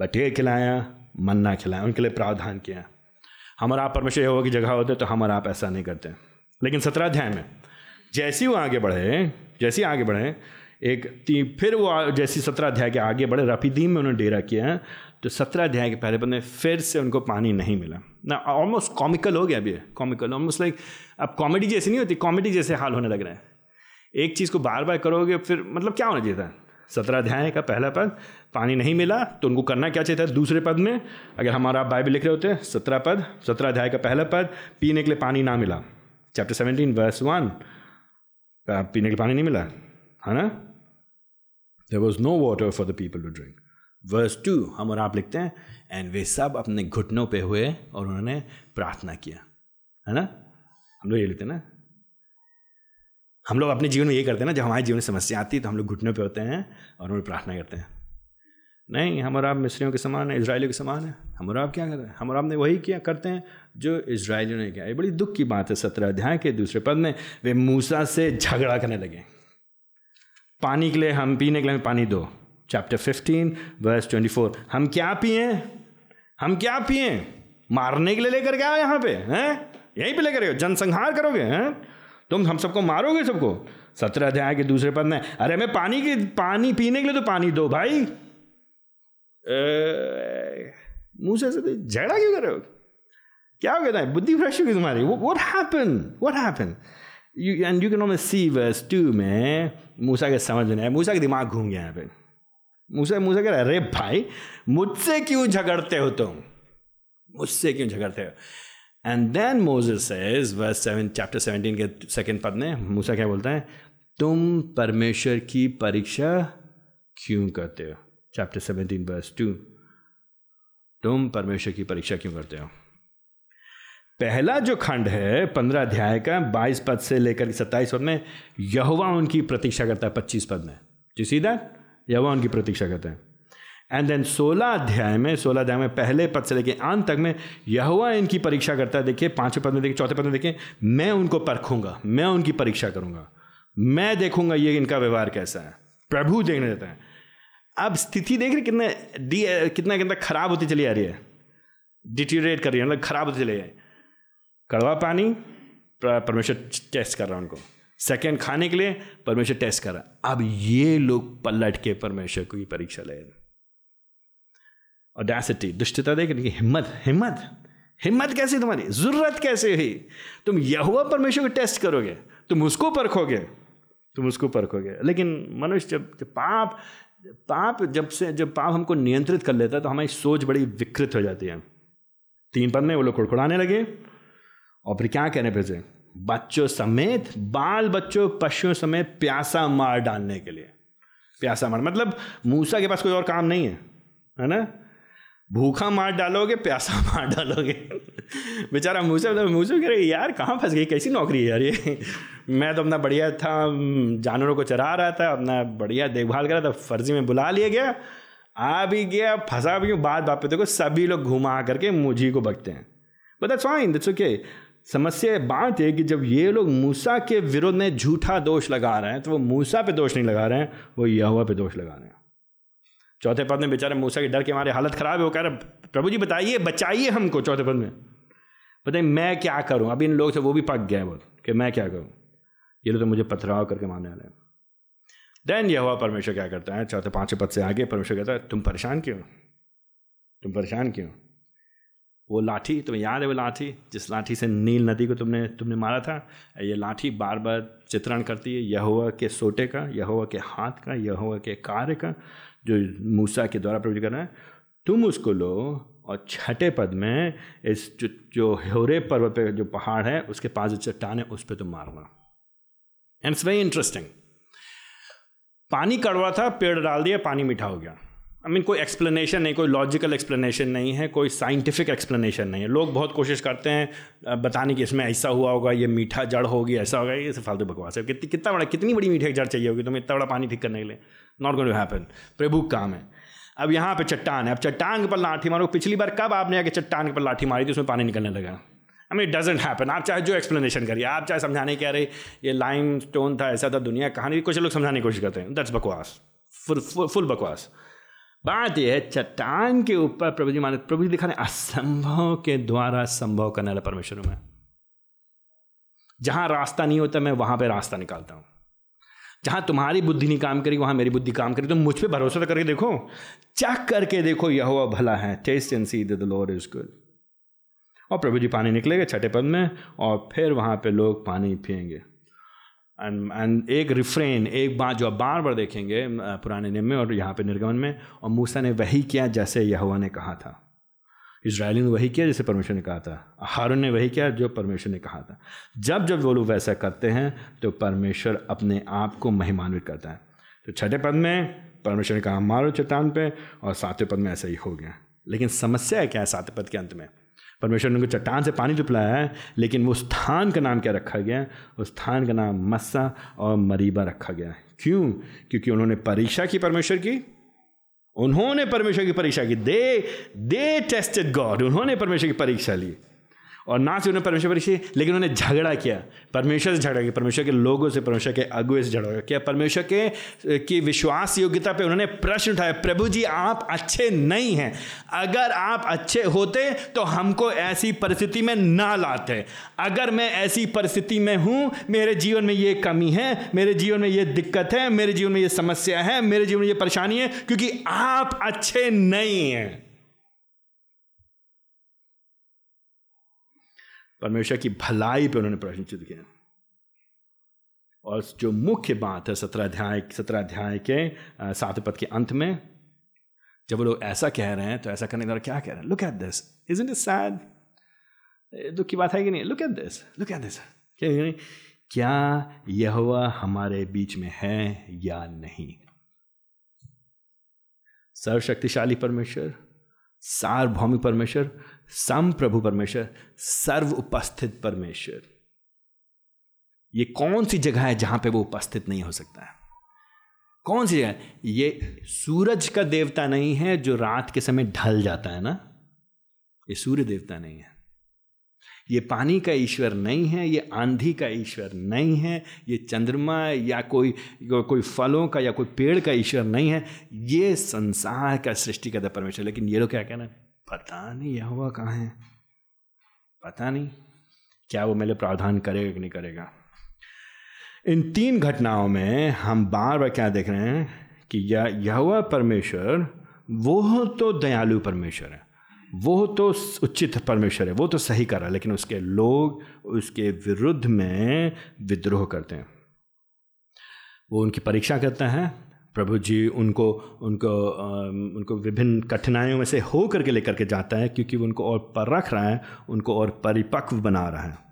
बटेर खिलाया, मन्ना खिलाया, उनके लिए प्रावधान किया। हमारा आप परमेश्वर हो की जगह होते तो हमारा आप ऐसा नहीं करते। लेकिन सत्रह अध्याय में, जैसे वो आगे बढ़े, जैसे ही आगे बढ़े, एक फिर वो जैसी सत्रह अध्याय के आगे बढ़े रफीदीम में उन्होंने डेरा किया तो सत्रह अध्याय के पहले पद फिर से उनको पानी नहीं मिला। ना ऑलमोस्ट कॉमिकल हो गया अभी कॉमिकल ऑलमोस्ट लाइक अब कॉमेडी जैसी नहीं होती कॉमेडी जैसे हाल होने लग रहा है। एक चीज़ को बार बार करोगे, फिर मतलब क्या होना चाहिए था? सत्रह अध्याय का पहला पद, पानी नहीं मिला तो उनको करना क्या चाहिए था? दूसरे पद में, अगर हमारा आप बाइबल लिख रहे होते, सत्रह पद, सत्रह अध्याय का पहला पद, पीने के लिए पानी ना मिला। चैप्टर सेवनटीन वर्स वन पीने के लिए पानी नहीं मिला, है ना? There was no water for the people to drink verse two हम और आप लिखते हैं एंड वे सब अपने घुटनों पे हुए और उन्होंने प्रार्थना किया। है ना? हम लोग ये लिखते हैं ना? हम लोग अपने जीवन में ये करते हैं ना, जब हमारे जीवन में समस्या आती है तो हम लोग घुटनों पे होते हैं और उन्हें प्रार्थना करते हैं। नहीं, हम और आप मिस्रियों के समान है इसराइलियों के समान है। हम और आप क्या करते हैं? हम और आपने वही किया, करते हैं जो इसराइलियों ने किया। ये बड़ी दुख की बात है, सत्रह अध्याय के दूसरे पद में, वे मूसा से झगड़ा करने लगे। पानी के लिए हम पीने के लिए पानी दो। Chapter fifteen verse twenty four हम क्या पिए? हम क्या पिए? मारने के लिए लेकर आओ यहाँ पे, हैं? यहीं पे लेकर जनसंहार करोगे, हैं? तुम हम सबको मारोगे सबको? सत्रह अध्याय के दूसरे पद में, अरे मैं पानी की, पानी पीने के लिए तो पानी दो भाई। मुँह से झगड़ा क्यों कर रहे हो? क्या हो गया था बुद्धि फ्रेश होगी तुम्हारी। What happen what happen you and you can only see verse two में, मूसा के समझ में मूसा के दिमाग घूम गया यहाँ पे। मूसा मूसा कह रहा है, अरे भाई, मुझसे क्यों झगड़ते हो तुम? मुझसे क्यों झगड़ते हो? And then Moses says verse seven chapter seventeen के सेकेंड पद में, मूसा क्या बोलते हैं? तुम परमेश्वर की परीक्षा क्यों करते हो? चैप्टर सेवनटीन वर्स टू तुम परमेश्वर की परीक्षा क्यों करते हो? पहला जो खंड है, पंद्रह अध्याय का, बाईस पद से लेकर सत्ताईस पद में यहुआ उनकी प्रतीक्षा करता है, पच्चीस पद में। जी सीधा यहोवा उनकी प्रतीक्षा करते हैं। एंड देन सोलह अध्याय में, सोलह अध्याय में पहले पद से लेके अंत तक में यहुआ इनकी परीक्षा करता है। देखिए, पाँचवें पद में देखिए, चौथे पद में देखिए, मैं उनको परखूँगा, मैं उनकी परीक्षा करूँगा, मैं देखूँगा ये इनका व्यवहार कैसा है। प्रभु देखने देता है। अब स्थिति देख रहे कितने डी, कितना कितना खराब होती चली आ रही है। डिटीरेट कर रही है मतलब खराब होती चली है। कड़वा पानी परमेश्वर टेस्ट कर रहा है उनको। सेकेंड खाने के लिए परमेश्वर टेस्ट कर रहा है। अब ये लोग पलट के परमेश्वर की परीक्षा ले रहे ऑडेसिटी दुष्टता देख रही हिम्मत हिम्मत हिम्मत कैसी तुम्हारी? ज़रूरत कैसे हुई? तुम यहुआ परमेश्वर को टेस्ट करोगे, तुम उसको परखोगे, तुम उसको परखोगे। लेकिन मनुष्य जब जब पाप पाप जब से, जब पाप हमको नियंत्रित कर लेता है तो हमारी सोच बड़ी विकृत हो जाती है। तीन में वो लोग कुड़कुड़ाने लगे, और फिर क्या कहने भेजे? बच्चों समेत बाल बच्चों पशुओं समेत प्यासा मार डालने के लिए। प्यासा मार मतलब मूसा के पास कोई और काम नहीं है है ना? भूखा मार डालोगे, प्यासा मार डालोगे। बेचारा मूसा मूसा कह रहे यार, कहाँ फंस गई? कैसी नौकरी है यार ये? मैं तो अपना बढ़िया था, जानवरों को चरा रहा था, अपना बढ़िया देखभाल कर रहा था, फर्जी में बुला लिया गया। आ भी गया, फंसा भी बात बात पे देखो, सभी लोग घुमा करके मुझी को बकते हैं। बता दैट्स फाइन दैट्स ओके समस्या बात है कि जब ये लोग मूसा के विरोध में झूठा दोष लगा रहे हैं तो वो मूसा पे दोष नहीं लगा रहे हैं, वो यहुआ पे दोष लगा रहे हैं। चौथे पद में बेचारे मूसा के डर के हमारे हालत खराब है, वो कह रहे, प्रभु जी, बताइए, बचाइए हमको चौथे पद में। बताइए मैं क्या करूँ? अभी इन लोग से वो भी पक गए वो, कि मैं क्या करूँ? ये लोग तो मुझे पथराव करके मारने वाले हैं। देन यह हुआ परमेश्वर क्या करता है? चौथे, पाँचवें पद से आगे परमेश्वर कहता है, तुम परेशान क्यों? तुम परेशान क्यों? वो लाठी, तुम्हें याद है वो लाठी? जिस लाठी से नील नदी को तुमने तुमने मारा था, ये लाठी बार बार चित्रण करती है यहोवा के सोटे का, यहोवा के हाथ का, यहोवा के कार्य का जो मूसा के द्वारा प्रवृत्ति करना है तुम उसको लो और छठे पद में इस जो जो होरे पर्वत पे जो पहाड़ है उसके पास जो चट्टान है उस पर तुम मारना एंड इट्स वेरी इंटरेस्टिंग पानी कड़वा था पेड़ डाल दिया पानी मीठा हो गया। आई I मीन mean, कोई एक्सप्लेनेशन नहीं कोई लॉजिकल एक्सप्लेनेशन नहीं है कोई साइंटिफिक एक्सप्लेनेशन नहीं है। लोग बहुत कोशिश करते हैं बताने की इसमें ऐसा हुआ होगा ये मीठा जड़ होगी ऐसा होगा ये फालतू बकवास है। कितनी कितना बड़ा कितनी बड़ी मीठी जड़ चाहिए होगी तुम्हें इतना बड़ा पानी ठीक करने के लिए। नॉट गोइंग टू हैपन प्रभु काम है। अब यहाँ पे चट्टान है। अब चट्टान के ऊपर लाठी मारो। पिछली बार कब आपने आके चट्टान के ऊपर लाठी मारी थी, उसमें पानी निकलने लगा? आई मीन डजेंट हैपन आप चाहे जो एक्सप्लेनेशन करिए। आप चाहे समझाने कह रहे ये लाइम स्टोन था, ऐसा था, दुनिया कहानी कुछ लोग समझाने की कोशिश करते हैं। दैट्स बकवास। फुल फुल बकवास। बात यह है, चट्टान के ऊपर प्रभु जी माने, प्रभु जी दिखाने असंभव के द्वारा संभव करने वाला परमेश्वर में। जहाँ रास्ता नहीं होता, मैं वहाँ पे रास्ता निकालता हूँ। जहाँ तुम्हारी बुद्धि नहीं काम करी, वहाँ मेरी बुद्धि काम करी। तुम मुझ पर भरोसा तो करके देखो, चेक करके देखो यह हुआ भला है। Taste and see the Lord is good और प्रभु जी पानी निकलेगा छठे पद में, और फिर वहाँ पे लोग पानी पियेंगे। एंड एंड एक रिफ्रेन एक बात जो आप बार बार देखेंगे पुराने नियम में और यहाँ पे निर्गमन में, और मूसा ने वही किया जैसे यहुआ ने कहा था। इसराइली ने वही किया जैसे परमेश्वर ने कहा था। हारून ने वही किया जो परमेश्वर ने कहा था। जब जब वो लोग वैसा करते हैं तो परमेश्वर अपने आप को महिमान्वित करता है। तो छठे पद में परमेश्वर ने कहा, मारो चट्टान पे, और सातवें पद में ऐसा ही हो गया। लेकिन समस्या है क्या है सातवें पद के अंत में? परमेश्वर ने उनको चट्टान से पानी तो पिलाया है, लेकिन वो स्थान का नाम क्या रखा गया? उस स्थान का नाम मस्सा और मरीबा रखा गया है। क्यों? क्योंकि उन्होंने परीक्षा की परमेश्वर की उन्होंने परमेश्वर की परीक्षा की। दे दे टेस्टेड गॉड उन्होंने परमेश्वर की परीक्षा ली। और ना से उन्होंने परमेश्वर पर लेकिन उन्होंने झगड़ा किया। परमेश्वर से झगड़ा किया, परमेश्वर के लोगों से, परमेश्वर के अगुए से झगड़ा किया। परमेश्वर के, की विश्वास योग्यता पे उन्होंने प्रश्न उठाया, प्रभु जी, आप अच्छे नहीं हैं। अगर आप अच्छे होते तो हमको ऐसी परिस्थिति में ना लाते। अगर मैं ऐसी परिस्थिति में हूँ, मेरे जीवन में ये कमी है, मेरे जीवन में ये दिक्कत है, मेरे जीवन में ये समस्या है, मेरे जीवन में ये परेशानी है, क्योंकि आप अच्छे नहीं हैं। परमेश्वर की भलाई पे उन्होंने प्रश्नचित किया। और जो मुख्य बात है सत्रह अध्याय सत्रह अध्याय के सात पद के अंत में, जब वो लोग ऐसा कह रहे हैं तो ऐसा करने द्वारा क्या कह रहे हैं? Look at this is it sad दुख की बात है कि नहीं? Look at this look at this क्या यह हमारे बीच में है या नहीं? सर्वशक्तिशाली परमेश्वर सार्वभौमिक परमेश्वर सम प्रभु परमेश्वर, सर्व उपस्थित परमेश्वर। ये कौन सी जगह है जहाँ पे वो उपस्थित नहीं हो सकता है? कौन सी जगह ये सूरज का देवता नहीं है जो रात के समय ढल जाता है ना? ये सूर्य देवता नहीं है। ये पानी का ईश्वर नहीं है, ये आंधी का ईश्वर नहीं है, ये चंद्रमा या कोई कोई फलों का या कोई पेड़ का ईश्वर नहीं है। ये संसार का सृष्टि का परमेश्वर। लेकिन ये लोग क्या कहना, पता नहीं यह हुआ कहाँ है। पता नहीं क्या वो मेरे प्रावधान करेगा कि नहीं करेगा। इन तीन घटनाओं में हम बार बार क्या देख रहे हैं कि यह हुआ परमेश्वर, वो तो दयालु परमेश्वर है। वो तो उचित परमेश्वर है, वो तो सही कर रहा है, लेकिन उसके लोग उसके विरुद्ध में विद्रोह करते हैं। वो उनकी परीक्षा करते हैं, प्रभु जी उनको उनको उनको विभिन्न कठिनाइयों में से हो करके लेकर के जाता है, क्योंकि वो उनको और पर रख रहा है, उनको और परिपक्व बना रहा है।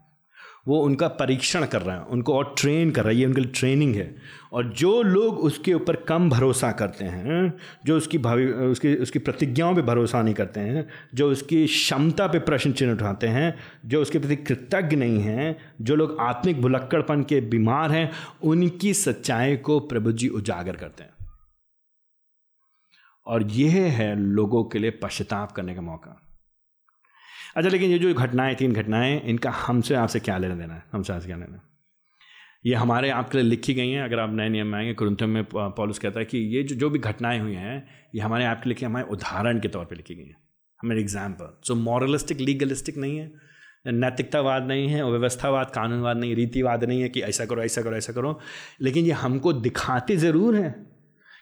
वो उनका परीक्षण कर रहा है, उनको और ट्रेन कर रहा है, ये उनके लिए ट्रेनिंग है। और जो लोग उसके ऊपर कम भरोसा करते हैं, जो उसकी भावी, उसकी उसकी प्रतिज्ञाओं पे भरोसा नहीं करते हैं, जो उसकी क्षमता पे प्रश्न चिन्ह उठाते हैं, जो उसके प्रति कृतज्ञ नहीं हैं, जो लोग आत्मिक भुलक्कड़पन के बीमार हैं, उनकी सच्चाई को प्रभु जी उजागर करते हैं। और यह है लोगों के लिए पश्चाताप करने का मौका। अच्छा लेकिन ये जो घटनाएँ तीन घटनाएँ, इनका हमसे आपसे क्या लेना देना है? हमसे आपसे क्या लेना है? ये हमारे आपके लिए लिखी गई हैं, अगर आप नए नियम में आएँगे कुरुंथम में पॉलिस कहता है कि ये जो जो भी घटनाएँ हुई हैं, ये हमारे आपके लिखे हमारे उदाहरण के तौर पर लिखी गई हैं। हमारे एग्ज़ाम्पल सो मॉरलिस्टिक लीगलिस्टिक नहीं है, नैतिकतावाद नहीं है व्यवस्थावाद कानूनवाद नहीं, रीतिवाद नहीं है कि ऐसा करो ऐसा करो ऐसा करो। लेकिन ये हमको दिखाते ज़रूर है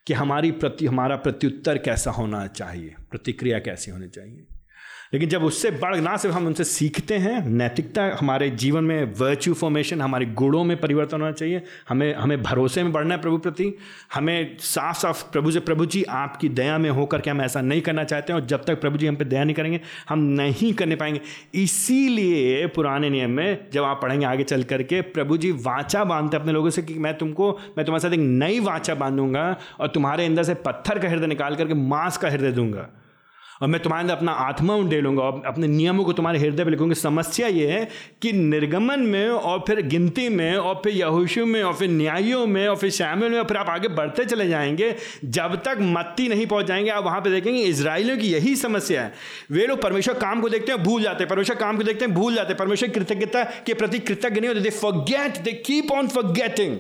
कि हमारी प्रति, हमारा प्रत्युत्तर कैसा होना चाहिए, प्रतिक्रिया कैसी होनी चाहिए। लेकिन जब उससे बढ़, ना सिर्फ़ हम उनसे सीखते हैं, नैतिकता हमारे जीवन में वर्च्यू फॉर्मेशन हमारे गुणों में परिवर्तन होना चाहिए, हमें हमें भरोसे में बढ़ना है प्रभु प्रति, हमें साफ़ साफ़ प्रभु से, प्रभु जी, आपकी दया में होकर के हम ऐसा नहीं करना चाहते हैं, और जब तक प्रभु जी हम पे दया नहीं करेंगे, हम नहीं करने पाएँगे। इसीलिए पुराने नियम में जब आप पढ़ेंगे आगे चल करके, प्रभु जी वाचा बांधते अपने लोगों से कि मैं तुमको, मैं तुम्हारे साथ एक नई वाचा बांधूँगा, और तुम्हारे अंदर से पत्थर का हृदय निकाल करके मांस का हृदय दूँगा। और मैं तुम्हारे अंदर अपना आत्मा उंडे लूँगा और अपने नियमों को तुम्हारे हृदय पर लिखूँगा। समस्या ये है कि निर्गमन में और फिर गिनती में और फिर यहोशु में और फिर न्यायों में और फिर श्यामल में और फिर आप आगे बढ़ते चले जाएँगे, जब तक मत्ती नहीं पहुँच जाएँगे, आप वहाँ पर देखेंगे इसराइलियों की यही समस्या है। वे लोग परमेश्वर काम को देखते हैं भूल जाते हैं, परमेश्वर काम को देखते हैं, भूल जाते हैं। परमेश्वर कृतज्ञता के प्रति कृतज्ञ नहीं होते they forget they keep on forgetting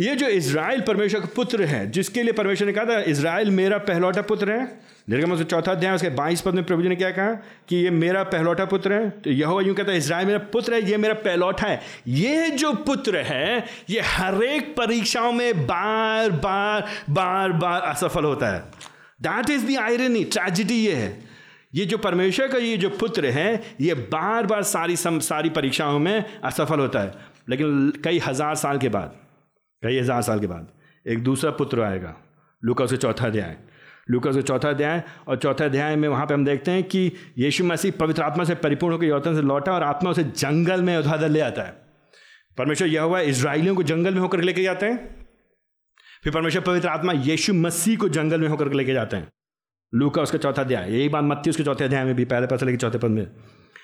ये जो इज़राइल परमेश्वर का पुत्र है, जिसके लिए परमेश्वर ने कहा था, इज़राइल मेरा पहलौटा पुत्र है। निर्गम से चौथा अध्याय, उसके बाईस पद में प्रभु जी ने क्या कहा कि ये मेरा पहलौटा पुत्र है? तो यह यूँ कहता है, इज़राइल मेरा पुत्र है, ये मेरा पहलौठा है। ये जो पुत्र है, ये हर एक परीक्षाओं में बार बार बार बार असफल होता है। That is the irony tragedy ये है। ये जो परमेश्वर का ये जो पुत्र है, ये बार बार सारी सम, सारी परीक्षाओं में असफल होता है। लेकिन कई हज़ार साल के बाद कई हज़ार साल के बाद एक दूसरा पुत्र आएगा, लुका से चौथा अध्याय। लुका से चौथा अध्याय और चौथा अध्याय में वहाँ पे हम देखते हैं कि यीशु मसीह पवित्र आत्मा से परिपूर्ण होकर यौतन से लौटा और आत्मा उसे जंगल में उठाकर ले आता है। परमेश्वर यह हुआ इसराइलियों को जंगल में होकर लेके जाते हैं। फिर परमेश्वर पवित्र आत्मा यीशु मसीह को जंगल में होकर लेके जाते हैं। लूका उसका चौथा अध्याय, यही बात मत्ती उसके चौथे अध्याय में भी, पहले पद से लेकर चौथे पद में।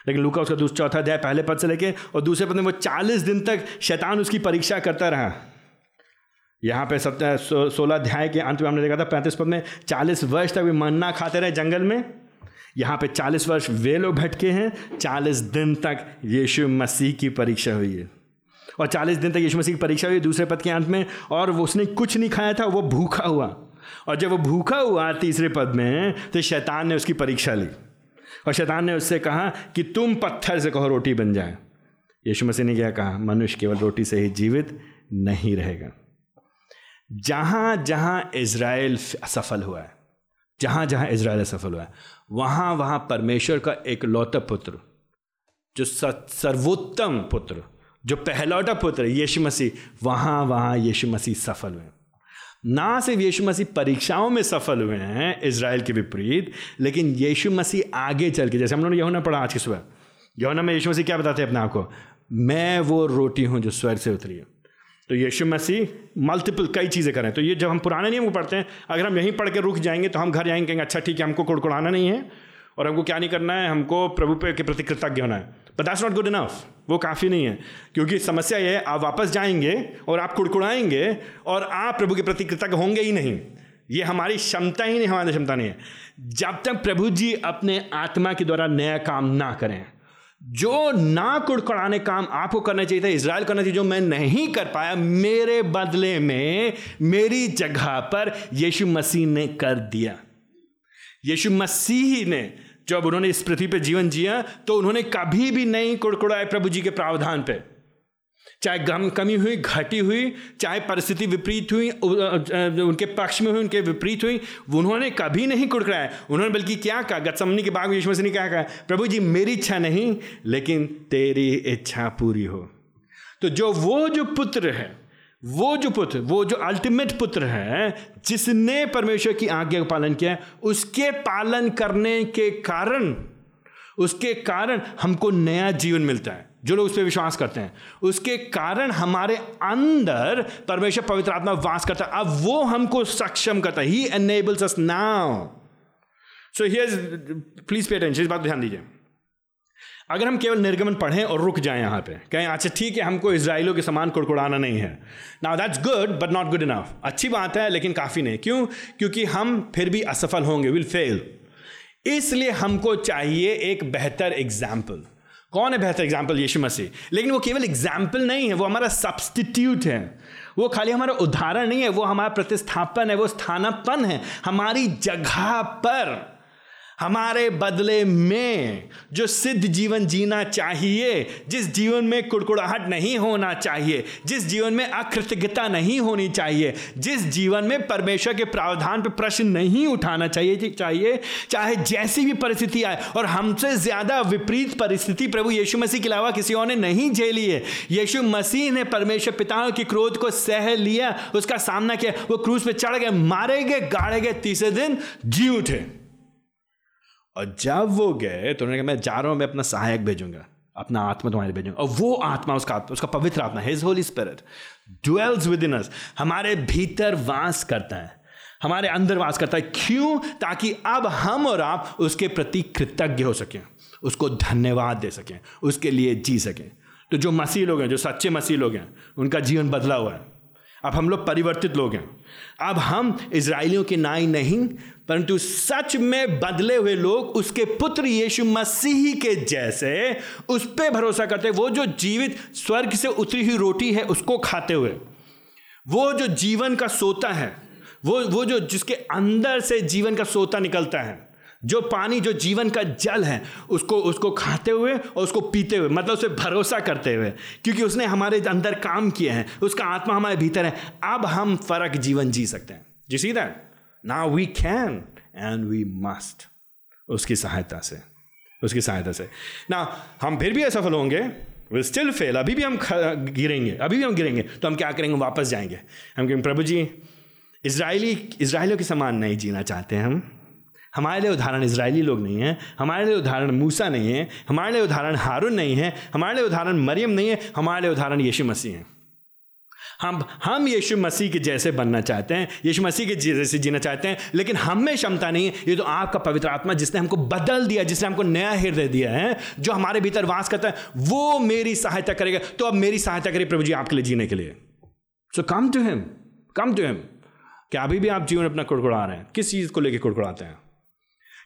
लेकिन लूका उसका चौथा अध्याय पहले पद से लेके और दूसरे पद में वो चालीस दिन तक शैतान उसकी परीक्षा करता रहा। यहाँ पे सत्य सोलह अध्याय के अंत में हमने देखा था, पैंतीस पद में, चालीस वर्ष तक भी मन्ना खाते रहे जंगल में। यहाँ पे चालीस वर्ष वे लोग भटके हैं, चालीस दिन तक यीशु मसीह की परीक्षा हुई है। और चालीस दिन तक यीशु मसीह की परीक्षा हुई दूसरे पद के अंत में, और वो उसने कुछ नहीं खाया था, वो भूखा हुआ। और जब वो भूखा हुआ तीसरे पद में तो शैतान ने उसकी परीक्षा ली। और शैतान ने उससे कहा कि तुम पत्थर से कहो रोटी बन जाए। यीशु मसीह ने क्या कहा? मनुष्य केवल रोटी से ही जीवित नहीं रहेगा। जहाँ जहाँ इसराइल सफल हुआ है, जहाँ जहाँ इसराइल सफल हुआ है, वहाँ वहाँ परमेश्वर का एक लौता पुत्र, जो सर्वोत्तम पुत्र, जो पहलौटा पुत्र यीशु मसीह, वहाँ वहाँ यीशु मसीह सफल हुए ना सिर्फ़ यीशु मसीह परीक्षाओं में सफल हुए हैं इसराइल के विपरीत, लेकिन यीशु मसीह आगे चल के, जैसे हम लोगों ने यहुना पढ़ा आज की सुबह, यहुना में यीशु मसीह क्या बताते हैं अपने आप को? मैं वो रोटी हूँ जो स्वर्ग से उतरी है। तो यीशु मसीह मल्टीपल कई चीज़ें करें। तो ये जब हम पुराने नियम को पढ़ते हैं, अगर हम यहीं पढ़ के रुक जाएँगे तो हम घर जाएँगे, कहेंगे अच्छा ठीक है, हमको कुड़कुड़ाना नहीं है और हमको क्या नहीं करना है? हमको प्रभु पे के प्रति कृतज्ञ होना है। But that's not good enough वो काफ़ी नहीं है। क्योंकि समस्या ये है, आप वापस जाएँगे और आप कुड़कुड़ाएँगे और आप प्रभु के प्रति कृतज्ञ होंगे ही नहीं। ये हमारी क्षमता ही नहीं, हमारी क्षमता नहीं है। जब तक प्रभु जी अपने आत्मा के द्वारा नया काम ना करें जो ना कुड़कुड़ाने काम आपको करना चाहिए था इसराइल करना चाहिए, जो मैं नहीं कर पाया, मेरे बदले में, मेरी जगह पर यीशु मसीह ने कर दिया। यीशु मसीह ने, जब उन्होंने इस पृथ्वी पर जीवन जिया तो उन्होंने कभी भी नहीं कुड़कुड़ाए प्रभु जी के प्रावधान पे। चाहे गम कमी हुई, घटी हुई, चाहे परिस्थिति विपरीत हुई उनके पक्ष में हुई, उनके विपरीत हुई उन्होंने कभी नहीं कुड़कुड़ाया। उन्होंने बल्कि क्या कहा? गतसमनी के बाग में यीशु ने क्या कहा? प्रभु जी, मेरी इच्छा नहीं, लेकिन तेरी इच्छा पूरी हो। तो जो वो जो पुत्र है, वो जो पुत्र, वो जो अल्टीमेट पुत्र है, जिसने परमेश्वर की आज्ञा का पालन किया, उसके पालन करने के कारण, उसके कारण हमको नया जीवन मिलता है। जो लोग उस पर विश्वास करते हैं। उसके कारण हमारे अंदर परमेश्वर पवित्र आत्मा वास करता है। अब वो हमको सक्षम करता है। He enables us now so hear please pay attention इस बात ध्यान दीजिए। अगर हम केवल निर्गमन पढ़ें और रुक जाएँ यहाँ पे, कहें अच्छा ठीक है, हमको इसराइलों के समान कुड़कुड़ाना नहीं है। Now that's good but not good enough अच्छी बात है, लेकिन काफ़ी नहीं। क्यों? क्योंकि हम फिर भी असफल होंगे विल फेल इसलिए हमको चाहिए एक बेहतर एग्ज़ाम्पल कौन है बेहतर एग्ज़ाम्पल यीशु मसीह? लेकिन वो केवल एग्ज़ाम्पल नहीं है, वो हमारा सब्सटीट्यूट है। वो खाली हमारा उदाहरण नहीं है, वो हमारा प्रतिस्थापन है, वो स्थानापन है, हमारी जगह पर। हमारे बदले में जो सिद्ध जीवन जीना चाहिए, जिस जीवन में कुड़कुड़ाहट नहीं होना चाहिए, जिस जीवन में अकृतज्ञता नहीं होनी चाहिए, जिस जीवन में परमेश्वर के प्रावधान पर प्रश्न नहीं उठाना चाहिए चाहिए, चाहे जैसी भी परिस्थिति आए। और हमसे ज़्यादा विपरीत परिस्थिति प्रभु यीशु मसीह के अलावा किसी और ने नहीं झेली है। यीशु मसीह ने परमेश्वर पिताओं के क्रोध को सह लिया, उसका सामना किया, वो क्रूज पे चढ़ गए, मारे गए गाड़े गए, तीसरे दिन जी उठे। और जब वो गए तो उन्होंने कहा, मैं जा रहा हूँ, मैं अपना सहायक भेजूँगा। अपना आत्मा तुम्हारे भेजूँगा। और वो आत्मा, उसका आत्मा, उसका पवित्र आत्मा his holy spirit dwells within us हमारे भीतर वास करता है। हमारे अंदर वास करता है। क्यों? ताकि अब हम और आप उसके प्रति कृतज्ञ हो सकें, उसको धन्यवाद दे सकें, उसके लिए जी सकें। तो जो मसीह लोग हैं, जो सच्चे मसीह लोग हैं, उनका जीवन बदला हुआ है। अब हम लोग परिवर्तित लोग हैं। अब हम इसराइलियों के नाई नहीं, परंतु सच में बदले हुए लोग उसके पुत्र यीशु मसीह के जैसे उस पर भरोसा करते वो जो जीवित स्वर्ग से उतरी हुई रोटी है, उसको खाते हुए। वो जो जीवन का सोता है, वो वो जो जिसके अंदर से जीवन का सोता निकलता है जो पानी, जो जीवन का जल है, उसको उसको खाते हुए और उसको पीते हुए मतलब उसे भरोसा करते हुए, क्योंकि उसने हमारे अंदर काम किए हैं, उसका आत्मा हमारे भीतर है, अब हम फ़र्क जीवन जी सकते हैं। जी see that now we can and we must उसकी सहायता से, उसकी सहायता से। ना हम फिर भी असफल होंगे विल स्टिल फेल अभी भी हम गिरेंगे, अभी भी हम गिरेंगे तो हम क्या करेंगे? वापस जाएँगे। हम कहेंगे, प्रभु जी इसराइली इसराइलियों के समान नहीं जीना चाहते हैं हम। हमारे लिए उदाहरण इसराइली लोग नहीं हैं, हमारे लिए उदाहरण मूसा नहीं है, हमारे लिए उदाहरण हारून नहीं है, हमारे लिए उदाहरण मरियम नहीं है, हमारे लिए उदाहरण यीशु मसीह हैं। हम हम यीशु मसीह के जैसे बनना चाहते हैं, यीशु मसीह के जैसे जीना चाहते हैं, लेकिन हम में क्षमता नहीं है। ये तो आपका पवित्र आत्मा जिसने हमको बदल दिया, जिसने हमको नया हृदय दिया है, जो हमारे भीतर वास करता है, वो मेरी सहायता करेगा। तो अब मेरी सहायता करें प्रभु जी आपके लिए जीने के लिए। So come to him come to him क्या अभी भी आप जीवन अपना कुड़कुड़ा रहे हैं? किस चीज़ को लेकर कुड़कुड़ाते हैं?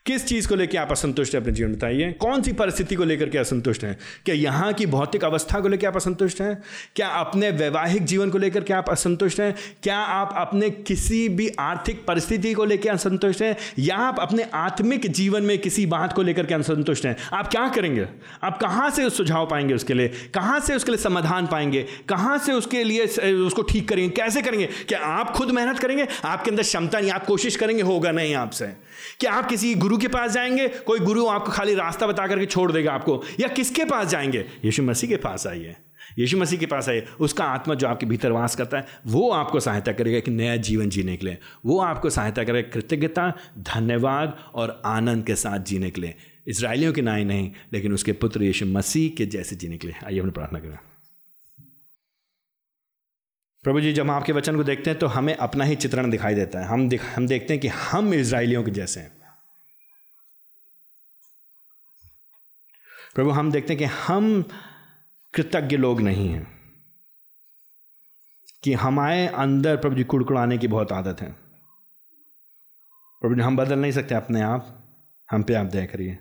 किस चीज़ को लेकर आप असंतुष्ट हैं अपने जीवन बताइए, कौन सी परिस्थिति को लेकर के असंतुष्ट हैं? क्या यहाँ की भौतिक अवस्था को लेकर आप असंतुष्ट हैं? क्या अपने वैवाहिक जीवन को लेकर के आप असंतुष्ट हैं? क्या आप अपने किसी भी आर्थिक परिस्थिति को लेकर असंतुष्ट हैं? या आप अपने आत्मिक जीवन में किसी बात को लेकर के असंतुष्ट हैं? आप क्या करेंगे? आप कहाँ से सुझाव पाएँगे उसके लिए? कहाँ से उसके लिए समाधान पाएँगे? कहाँ से उसके लिए उसको ठीक करेंगे? कैसे करेंगे? क्या आप खुद मेहनत करेंगे? आपके अंदर क्षमता नहीं, आप कोशिश करेंगे, होगा नहीं आपसे। क्या आप किसी गुरु के पास जाएँगे कोई गुरु आपको खाली रास्ता बता करके छोड़ देगा आपको। या किसके पास जाएँगे? यीशु मसीह के पास आइए। यीशु मसीह के पास आइए। उसका आत्मा जो आपके भीतर वास करता है वो आपको सहायता करेगा कि नया जीवन जीने के लिए। वो आपको सहायता करेगा कृतज्ञता धन्यवाद और आनंद के साथ जीने के लिए। इसराइलियों के नाई नहीं लेकिन उसके पुत्र यीशु मसीह के जैसे जीने के लिए। आइए हमने प्रार्थना करें। प्रभु जी जब हम आपके वचन को देखते हैं तो हमें अपना ही चित्रण दिखाई देता है। हम दिख, हम देखते हैं कि हम इसराइलियों के जैसे हैं। प्रभु, हम देखते हैं कि हम कृतज्ञ लोग नहीं हैं, कि हमारे अंदर प्रभु जी कुड़कुड़ाने की बहुत आदत है। प्रभु जी, हम बदल नहीं सकते, अपने आप, हम पे आप दया करिए।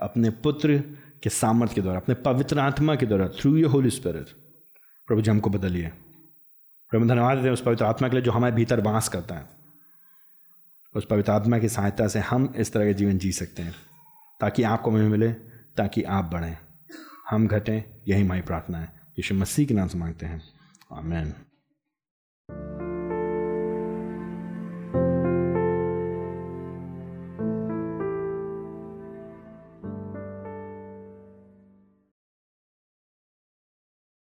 अपने पुत्र के सामर्थ्य के द्वारा, अपने पवित्र आत्मा के द्वारा थ्रू यू होली स्पिरिट प्रभु जी, हमको बदलिए। प्रभु, धन्यवाद देते हैं उस पवित्र आत्मा के लिए जो हमारे भीतर वास करता है। उस पवित्र आत्मा की सहायता से हम इस तरह के जीवन जी सकते हैं, ताकि आपको हमें मिले ताकि आप बढ़ें। हम घटें, यही हमारी प्रार्थना है। यीशु मसीह के नाम से मांगते हैं। आमेन।